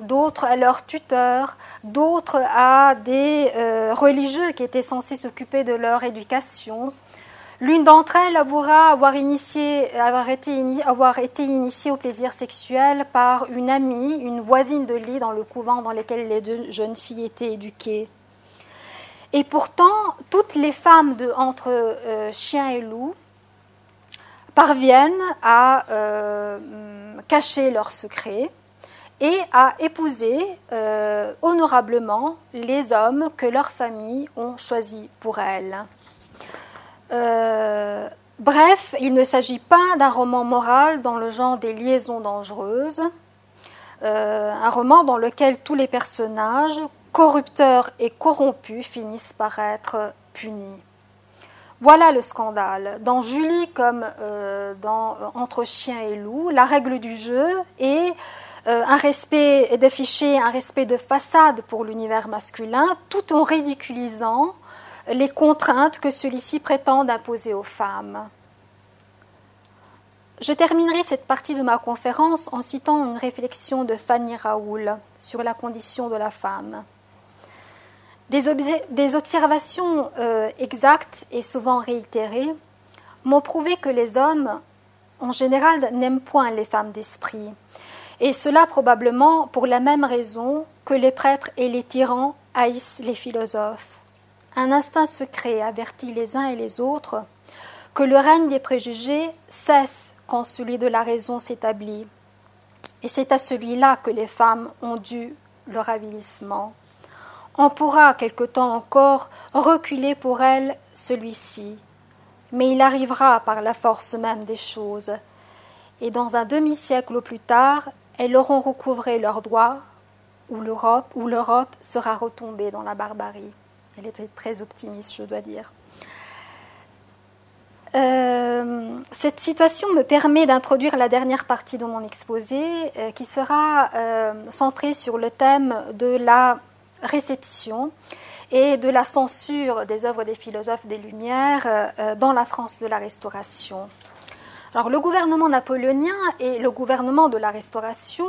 d'autres à leurs tuteurs, d'autres à des euh, religieux qui étaient censés s'occuper de leur éducation. L'une d'entre elles avouera avoir, été initiée au plaisir sexuel par une amie, une voisine de lit dans le couvent dans lequel les deux jeunes filles étaient éduquées. Et pourtant, toutes les femmes de entre euh, chien et loup parviennent à euh, cacher leurs secrets et à épouser euh, honorablement les hommes que leurs familles ont choisis pour elles. Euh, bref, il ne s'agit pas d'un roman moral dans le genre des liaisons dangereuses, euh, un roman dans lequel tous les personnages, corrupteurs et corrompus, finissent par être punis. Voilà le scandale. Dans Julie comme dans Entre chien et loup, la règle du jeu est euh, un respect d'afficher un respect de façade pour l'univers masculin, tout en ridiculisant les contraintes que celui-ci prétend imposer aux femmes. Je terminerai cette partie de ma conférence en citant une réflexion de Fanny Raoul sur la condition de la femme. Des, observations euh, exactes et souvent réitérées m'ont prouvé que les hommes, en général, n'aiment point les femmes d'esprit et cela probablement pour la même raison que les prêtres et les tyrans haïssent les philosophes. Un instinct secret avertit les uns et les autres que le règne des préjugés cesse quand celui de la raison s'établit. Et c'est à celui-là que les femmes ont dû leur avilissement. On pourra quelque temps encore reculer pour elles celui-ci, mais il arrivera par la force même des choses. Et dans un demi-siècle au plus tard, elles auront recouvré leurs droits, ou l'Europe, ou l'Europe sera retombée dans la barbarie. Elle était très optimiste, je dois dire. Euh, cette situation me permet d'introduire la dernière partie de mon exposé, euh, qui sera euh, centrée sur le thème de la réception et de la censure des œuvres des philosophes des Lumières dans la France de la Restauration. Alors, le gouvernement napoléonien et le gouvernement de la Restauration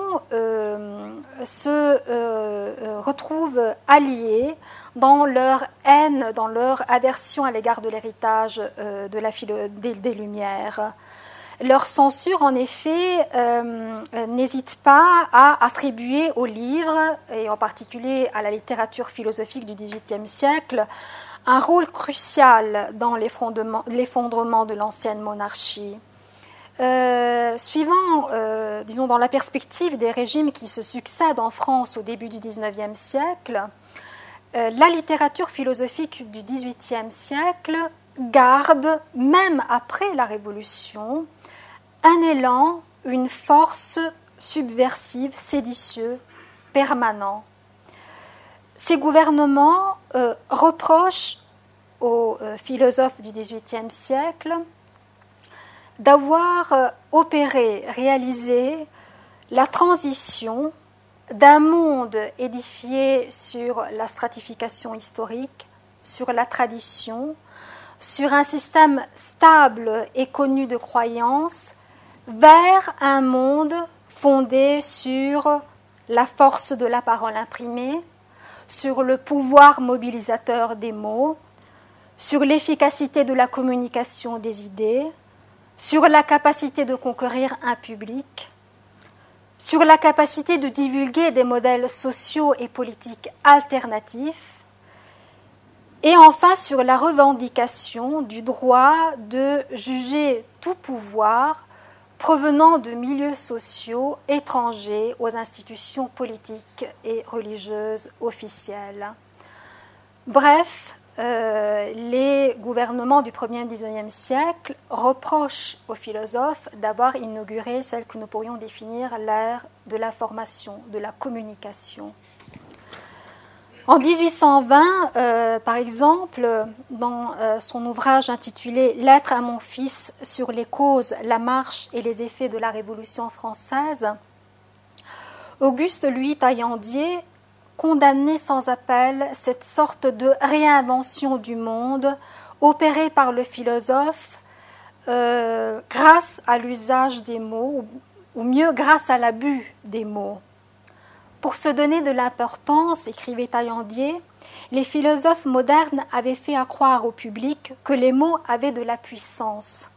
se retrouvent alliés dans leur haine, dans leur aversion à l'égard de l'héritage de la des, Lumières. Leur censure, en effet, n'hésite pas à attribuer aux livres, et en particulier à la littérature philosophique du XVIIIe siècle, un rôle crucial dans l'effondrement de l'ancienne monarchie. Euh, suivant, euh, disons, dans la perspective des régimes qui se succèdent en France au début du XIXe siècle, euh, la littérature philosophique du XVIIIe siècle garde, même après la Révolution, un élan, une force subversive, séditieux, permanent. Ces gouvernements reprochent aux philosophes du XVIIIe siècle d'avoir euh, opéré, réalisé la transition d'un monde édifié sur la stratification historique, sur la tradition, sur un système stable et connu de croyances, vers un monde fondé sur la force de la parole imprimée, sur le pouvoir mobilisateur des mots, sur l'efficacité de la communication des idées, sur la capacité de conquérir un public, sur la capacité de divulguer des modèles sociaux et politiques alternatifs, et enfin sur la revendication du droit de juger tout pouvoir provenant de milieux sociaux étrangers aux institutions politiques et religieuses officielles. Bref, euh, les gouvernements du 1er et 19e siècle reprochent aux philosophes d'avoir inauguré celle que nous pourrions définir l'ère de l'information, de la communication. En 1820, euh, par exemple, dans euh, son ouvrage intitulé Lettre à mon fils sur les causes, la marche et les effets de la Révolution française, Auguste Louis Taillandier condamnait sans appel cette sorte de réinvention du monde opérée par le philosophe euh, grâce à l'usage des mots, ou mieux grâce à l'abus des mots. Pour se donner de l'importance, écrivait Taillandier, les philosophes modernes avaient fait accroire au public que les mots avaient de la puissance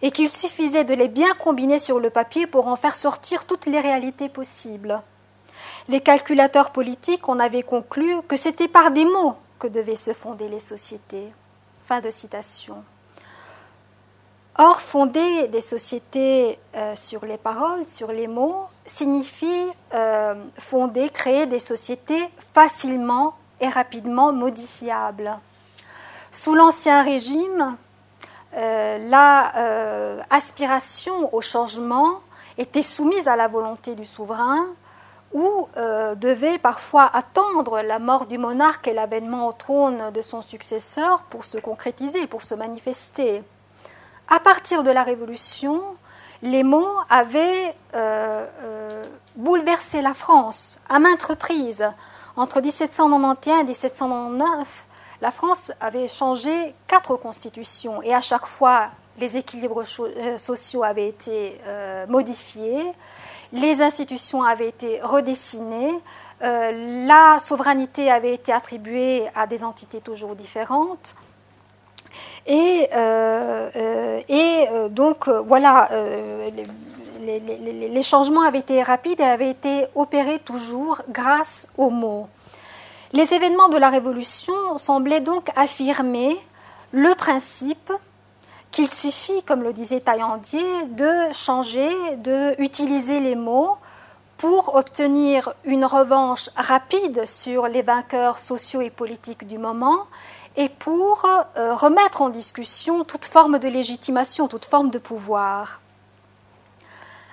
et qu'il suffisait de les bien combiner sur le papier pour en faire sortir toutes les réalités possibles. Les calculateurs politiques en avaient conclu que c'était par des mots que devaient se fonder les sociétés. Fin de citation. Or, fonder des sociétés euh, sur les paroles, sur les mots, signifie euh, fonder, créer des sociétés facilement et rapidement modifiables. Sous l'Ancien Régime, euh, la aspiration au changement était soumise à la volonté du souverain ou devait parfois attendre la mort du monarque et l'avènement au trône de son successeur pour se concrétiser, pour se manifester. À partir de la Révolution, les mots avaient euh, euh, bouleversé la France à maintes reprises. Entre 1791 et 1799, la France avait changé quatre constitutions et à chaque fois, les équilibres euh, sociaux avaient été modifiés, les institutions avaient été redessinées, la souveraineté avait été attribuée à des entités toujours différentes. Et, euh, euh, euh, donc, voilà, les, changements avaient été rapides et avaient été opérés toujours grâce aux mots. Les événements de la Révolution semblaient donc affirmer le principe qu'il suffit, comme le disait Taillandier, de changer, de les mots pour obtenir une revanche rapide sur les vainqueurs sociaux et politiques du moment et pour euh, remettre en discussion toute forme de légitimation, toute forme de pouvoir.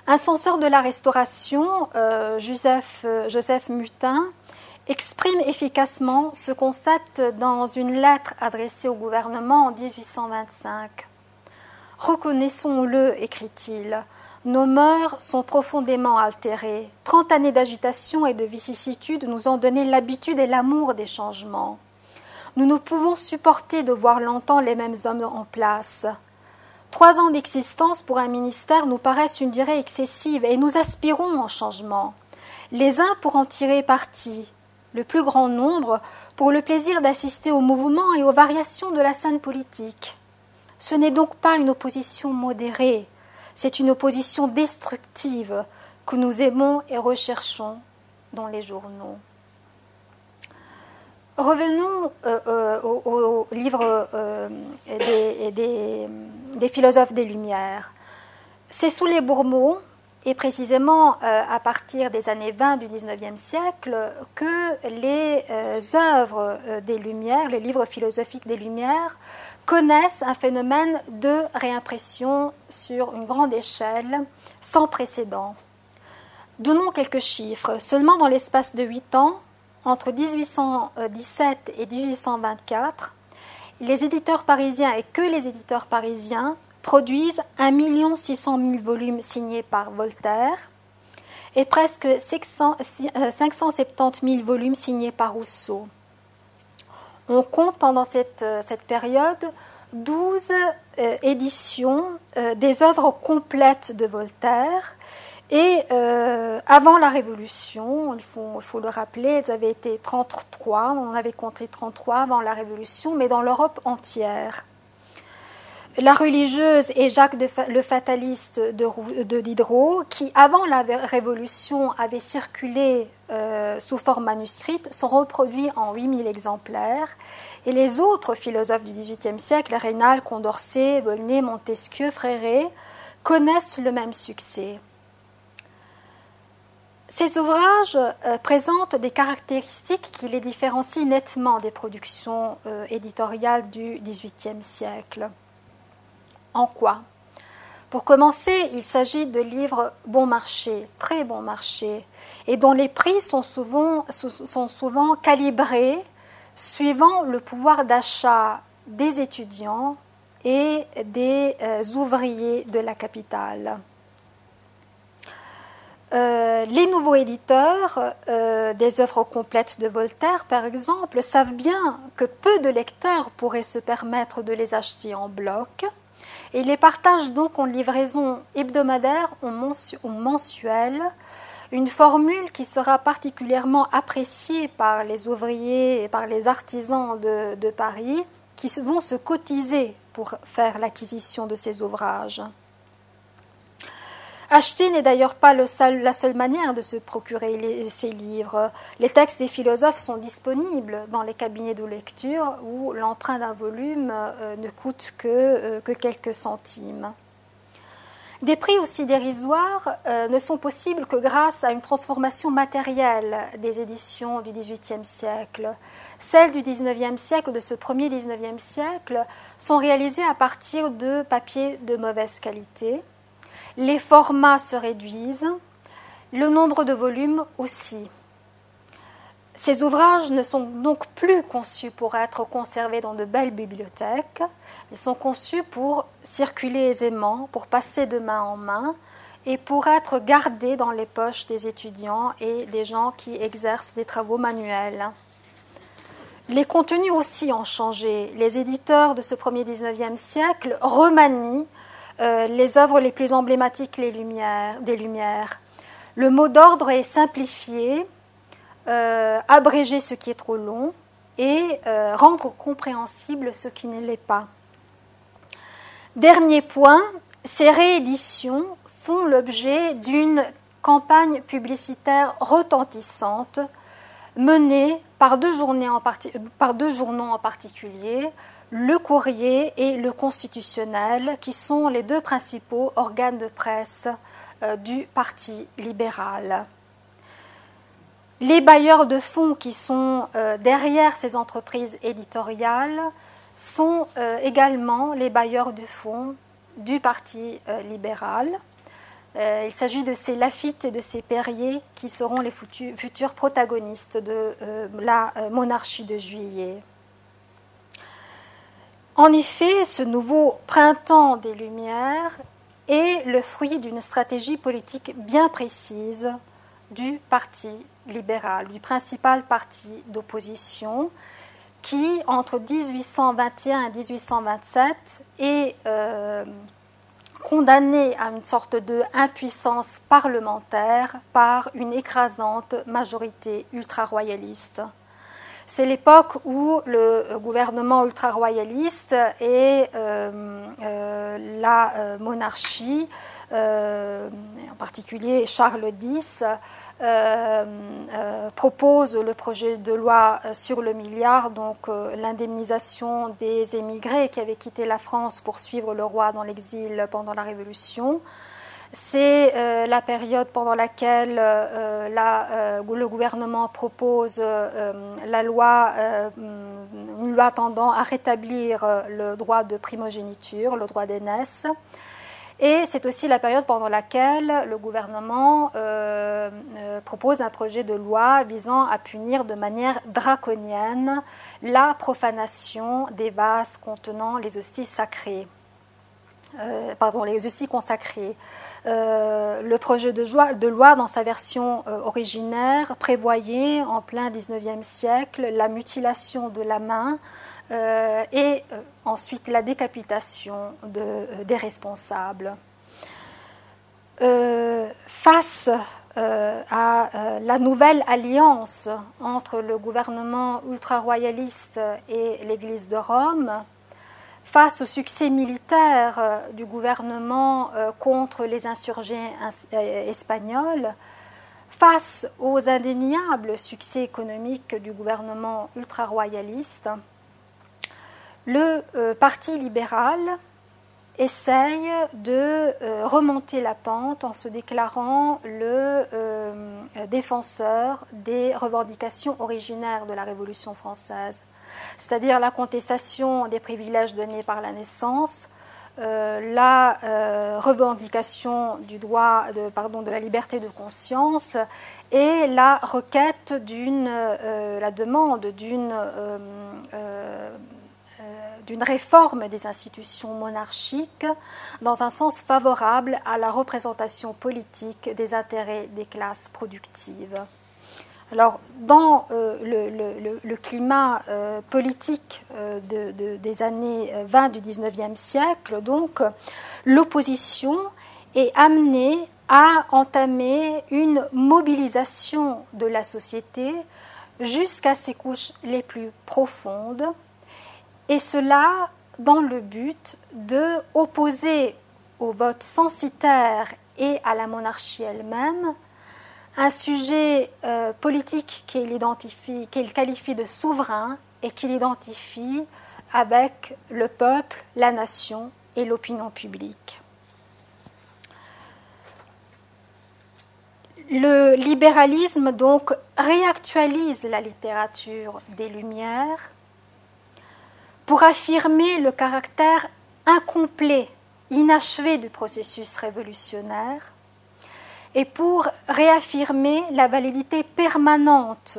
Un censeur de la Restauration, euh, euh, Joseph Mutin, exprime efficacement ce concept dans une lettre adressée au gouvernement en 1825. Reconnaissons-le, écrit-il, nos mœurs sont profondément altérées. Trente années d'agitation et de vicissitude nous ont donné l'habitude et l'amour des changements. Nous ne pouvons supporter de voir longtemps les mêmes hommes en place. Trois ans d'existence pour un ministère nous paraissent une durée excessive et nous aspirons au changement. Les uns pour en tirer parti, le plus grand nombre pour le plaisir d'assister au mouvement et aux variations de la scène politique. Ce n'est donc pas une opposition modérée, c'est une opposition destructive que nous aimons et recherchons dans les journaux. Revenons euh, euh, au, livre euh, des, philosophes des Lumières. C'est sous les Bourmeaux, et précisément à partir des années 20 du XIXe siècle, que les œuvres des Lumières, les livres philosophiques des Lumières, connaissent un phénomène de réimpression sur une grande échelle sans précédent. Donnons quelques chiffres. Seulement dans l'espace de 8 ans, entre 1817 et 1824, les éditeurs parisiens et que les éditeurs parisiens produisent 1 600 000 volumes signés par Voltaire et presque 570 000 volumes signés par Rousseau. On compte pendant cette, cette période 12 euh, éditions euh, des œuvres complètes de Voltaire et euh, avant la Révolution, il faut, le rappeler, elles avaient été 33, on avait compté 33 avant la Révolution, mais dans l'Europe entière. La religieuse et Jacques le fataliste de, Diderot, qui avant la Révolution avait circulé euh, sous forme manuscrite, sont reproduits en 8000 exemplaires Et les autres philosophes du XVIIIe siècle, Raynal, Condorcet, Volney, Montesquieu, Fréré, connaissent le même succès. Ces ouvrages euh, présentent des caractéristiques qui les différencient nettement des productions euh, éditoriales du XVIIIe siècle. En quoi? Pour commencer, il s'agit de livres bon marché, très bon marché, et dont les prix sont souvent, calibrés suivant le pouvoir d'achat des étudiants et des euh, ouvriers de la capitale. Euh, les nouveaux éditeurs euh, des œuvres complètes de Voltaire, par exemple, savent bien que peu de lecteurs pourraient se permettre de les acheter en bloc et les partagent donc en livraison hebdomadaire ou mensuelle, une formule qui sera particulièrement appréciée par les ouvriers et par les artisans de Paris qui vont se cotiser pour faire l'acquisition de ces ouvrages. Acheter n'est d'ailleurs pas la seule manière de se procurer ces livres. Les textes des philosophes sont disponibles dans les cabinets de lecture où l'emprunt d'un volume euh, ne coûte que, euh, que, quelques centimes. Des prix aussi dérisoires euh, ne sont possibles que grâce à une transformation matérielle des éditions du XVIIIe siècle. Celles du XIXe siècle, de ce premier XIXe siècle, sont réalisées à partir de papier de mauvaise qualité les formats se réduisent, le nombre de volumes aussi. Ces ouvrages ne sont donc plus conçus pour être conservés dans de belles bibliothèques, ils sont conçus pour circuler aisément, pour passer de main en main et pour être gardés dans les poches des étudiants et des gens qui exercent des travaux manuels. Les contenus aussi ont changé. Les éditeurs de ce premier 19e siècle remanient euh, les œuvres les plus emblématiques des Lumières. Le mot d'ordre est simplifié, euh, abréger ce qui est trop long et euh, rendre compréhensible ce qui ne l'est pas. Dernier point, ces rééditions font l'objet d'une campagne publicitaire retentissante menée par deux journaux en particulier, le courrier et le constitutionnel, qui sont les deux principaux organes de presse euh, du Parti libéral. Les bailleurs de fonds qui sont euh, derrière ces entreprises éditoriales sont euh, également les bailleurs de fonds du Parti libéral. il s'agit de ces Lafitte et de ces Perrier qui seront les futurs protagonistes de la monarchie de juillet. En effet, ce nouveau printemps des Lumières est le fruit d'une stratégie politique bien précise du Parti libéral, du principal parti d'opposition, qui, entre 1821 et 1827, est euh, condamné à une sorte de impuissance parlementaire par une écrasante majorité ultra-royaliste. C'est l'époque où le gouvernement ultra-royaliste et euh, euh, la euh, monarchie, en particulier Charles X, proposent le projet de loi sur le milliard, donc l'indemnisation des émigrés qui avaient quitté la France pour suivre le roi dans l'exil pendant la Révolution. C'est euh, la période pendant laquelle euh, euh, le gouvernement propose la loi, une loi tendant à rétablir le droit de primogéniture, le droit d'aînesse. Et c'est aussi la période pendant laquelle le gouvernement propose un projet de loi visant à punir de manière draconienne la profanation des vases contenant les hosties sacrées. Pardon, les hosties consacrées. Euh, le projet de loi, dans sa version euh, originaire, prévoyait en plein 19e siècle la mutilation de la main euh, et ensuite la décapitation des responsables. face à la nouvelle alliance entre le gouvernement ultra-royaliste et l'Église de Rome, face au succès militaire euh, du gouvernement euh, contre les insurgés euh, espagnols, face aux indéniables succès économiques du gouvernement ultra-royaliste, le Parti libéral essaye de remonter la pente en se déclarant le défenseur des revendications originaires de la Révolution française, c'est-à-dire la contestation des privilèges donnés par la naissance, la revendication du droit de, la liberté de conscience et la requête d'une, la demande d'une d'une réforme des institutions monarchiques dans un sens favorable à la représentation politique des intérêts des classes productives. Alors, dans euh, le, climat euh, politique euh, des années 20 du 19e siècle, donc, l'opposition est amenée à entamer une mobilisation de la société jusqu'à ses couches les plus profondes, et cela dans le but de opposer au vote censitaire et à la monarchie elle-même un sujet euh, politique qu'il identifie, qu'il qualifie de souverain et qu'il identifie avec le peuple, la nation et l'opinion publique. Le libéralisme donc réactualise la littérature des Lumières pour affirmer le caractère incomplet, inachevé du processus révolutionnaire et pour réaffirmer la validité permanente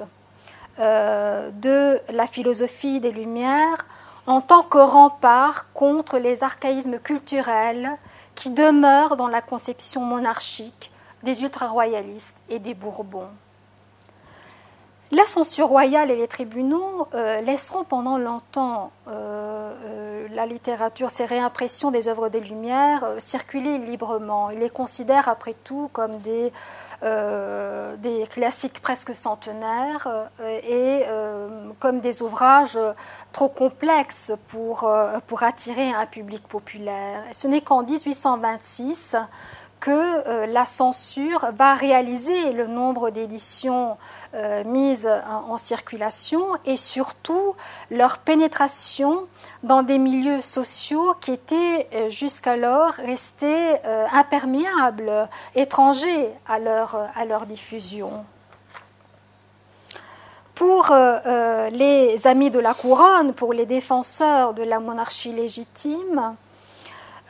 euh, de la philosophie des Lumières en tant que rempart contre les archaïsmes culturels qui demeurent dans la conception monarchique des ultra-royalistes et des Bourbons. La censure royale et les tribunaux euh, laisseront pendant longtemps euh, euh, la littérature, ces réimpressions des œuvres des Lumières circuler librement. Ils les considèrent après tout comme des, classiques presque centenaires et comme des ouvrages trop complexes pour attirer un public populaire. ce n'est qu'en 1826 que la censure va réaliser le nombre d'éditions euh, mises en, circulation et surtout leur pénétration dans des milieux sociaux qui étaient euh, jusqu'alors restés euh, imperméables, étrangers à leur, à leur diffusion. Pour les amis de la couronne, pour les défenseurs de la monarchie légitime,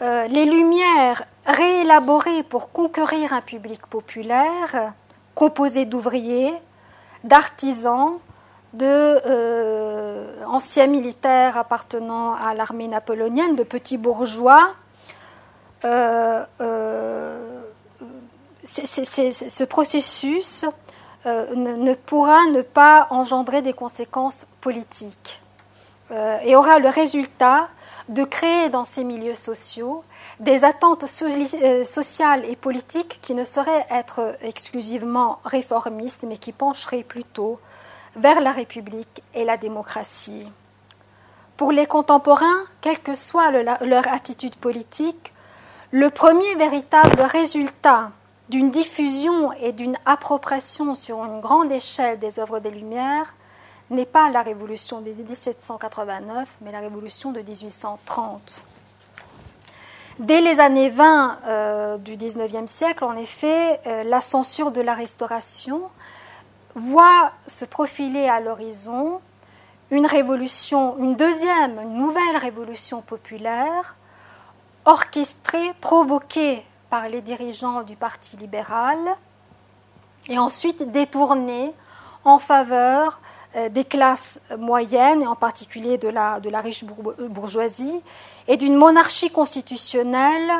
les Lumières réélaborées pour conquérir un public populaire, composé d'ouvriers, d'artisans, de euh, militaires appartenant à l'armée napoléonienne, de petits bourgeois. Euh, euh, ce processus ne, pourra ne pas engendrer des conséquences politiques et aura le résultat de créer dans ces milieux sociaux des attentes euh, sociales et politiques qui ne sauraient être exclusivement réformistes, mais qui pencheraient plutôt vers la République et la démocratie. Pour les contemporains, quelle que soit leur attitude politique, le premier véritable résultat d'une diffusion et d'une appropriation sur une grande échelle des œuvres des Lumières n'est pas la révolution de 1789, mais la révolution de 1830. Dès les années 20 euh, du XIXe siècle, en effet, euh, la censure de la Restauration voit se profiler à l'horizon une révolution, une deuxième, une nouvelle révolution populaire, orchestrée, provoquée par les dirigeants du Parti libéral, et ensuite détournée en faveur des classes moyennes, et en particulier de la, de riche bourgeoisie, et d'une monarchie constitutionnelle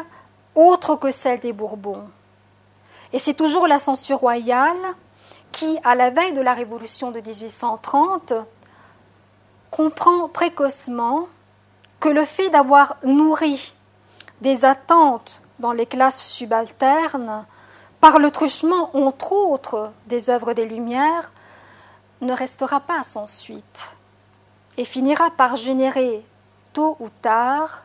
autre que celle des Bourbons. Et c'est toujours la censure royale qui, à la veille de la Révolution de 1830, comprend précocement que le fait d'avoir nourri des attentes dans les classes subalternes par le truchement, entre autres, des œuvres des Lumières, ne restera pas sans suite et finira par générer tôt ou tard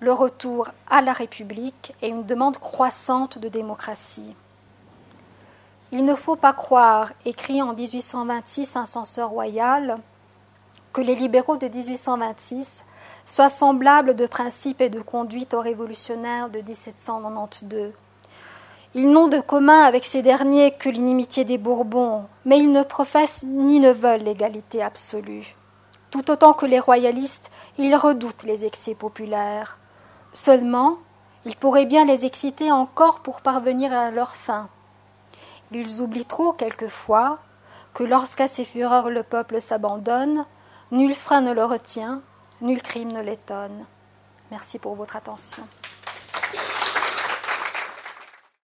le retour à la République et une demande croissante de démocratie. Il ne faut pas croire, écrit en 1826 un censeur royal, que les libéraux de 1826 soient semblables de principe et de conduite aux révolutionnaires de 1792. Ils n'ont de commun avec ces derniers que l'inimitié des Bourbons, mais ils ne professent ni ne veulent l'égalité absolue. Tout autant que les royalistes, ils redoutent les excès populaires. Seulement, ils pourraient bien les exciter encore pour parvenir à leur fin. Ils oublient trop quelquefois que lorsqu'à ces fureurs le peuple s'abandonne, nul frein ne le retient, nul crime ne l'étonne. Merci pour votre attention.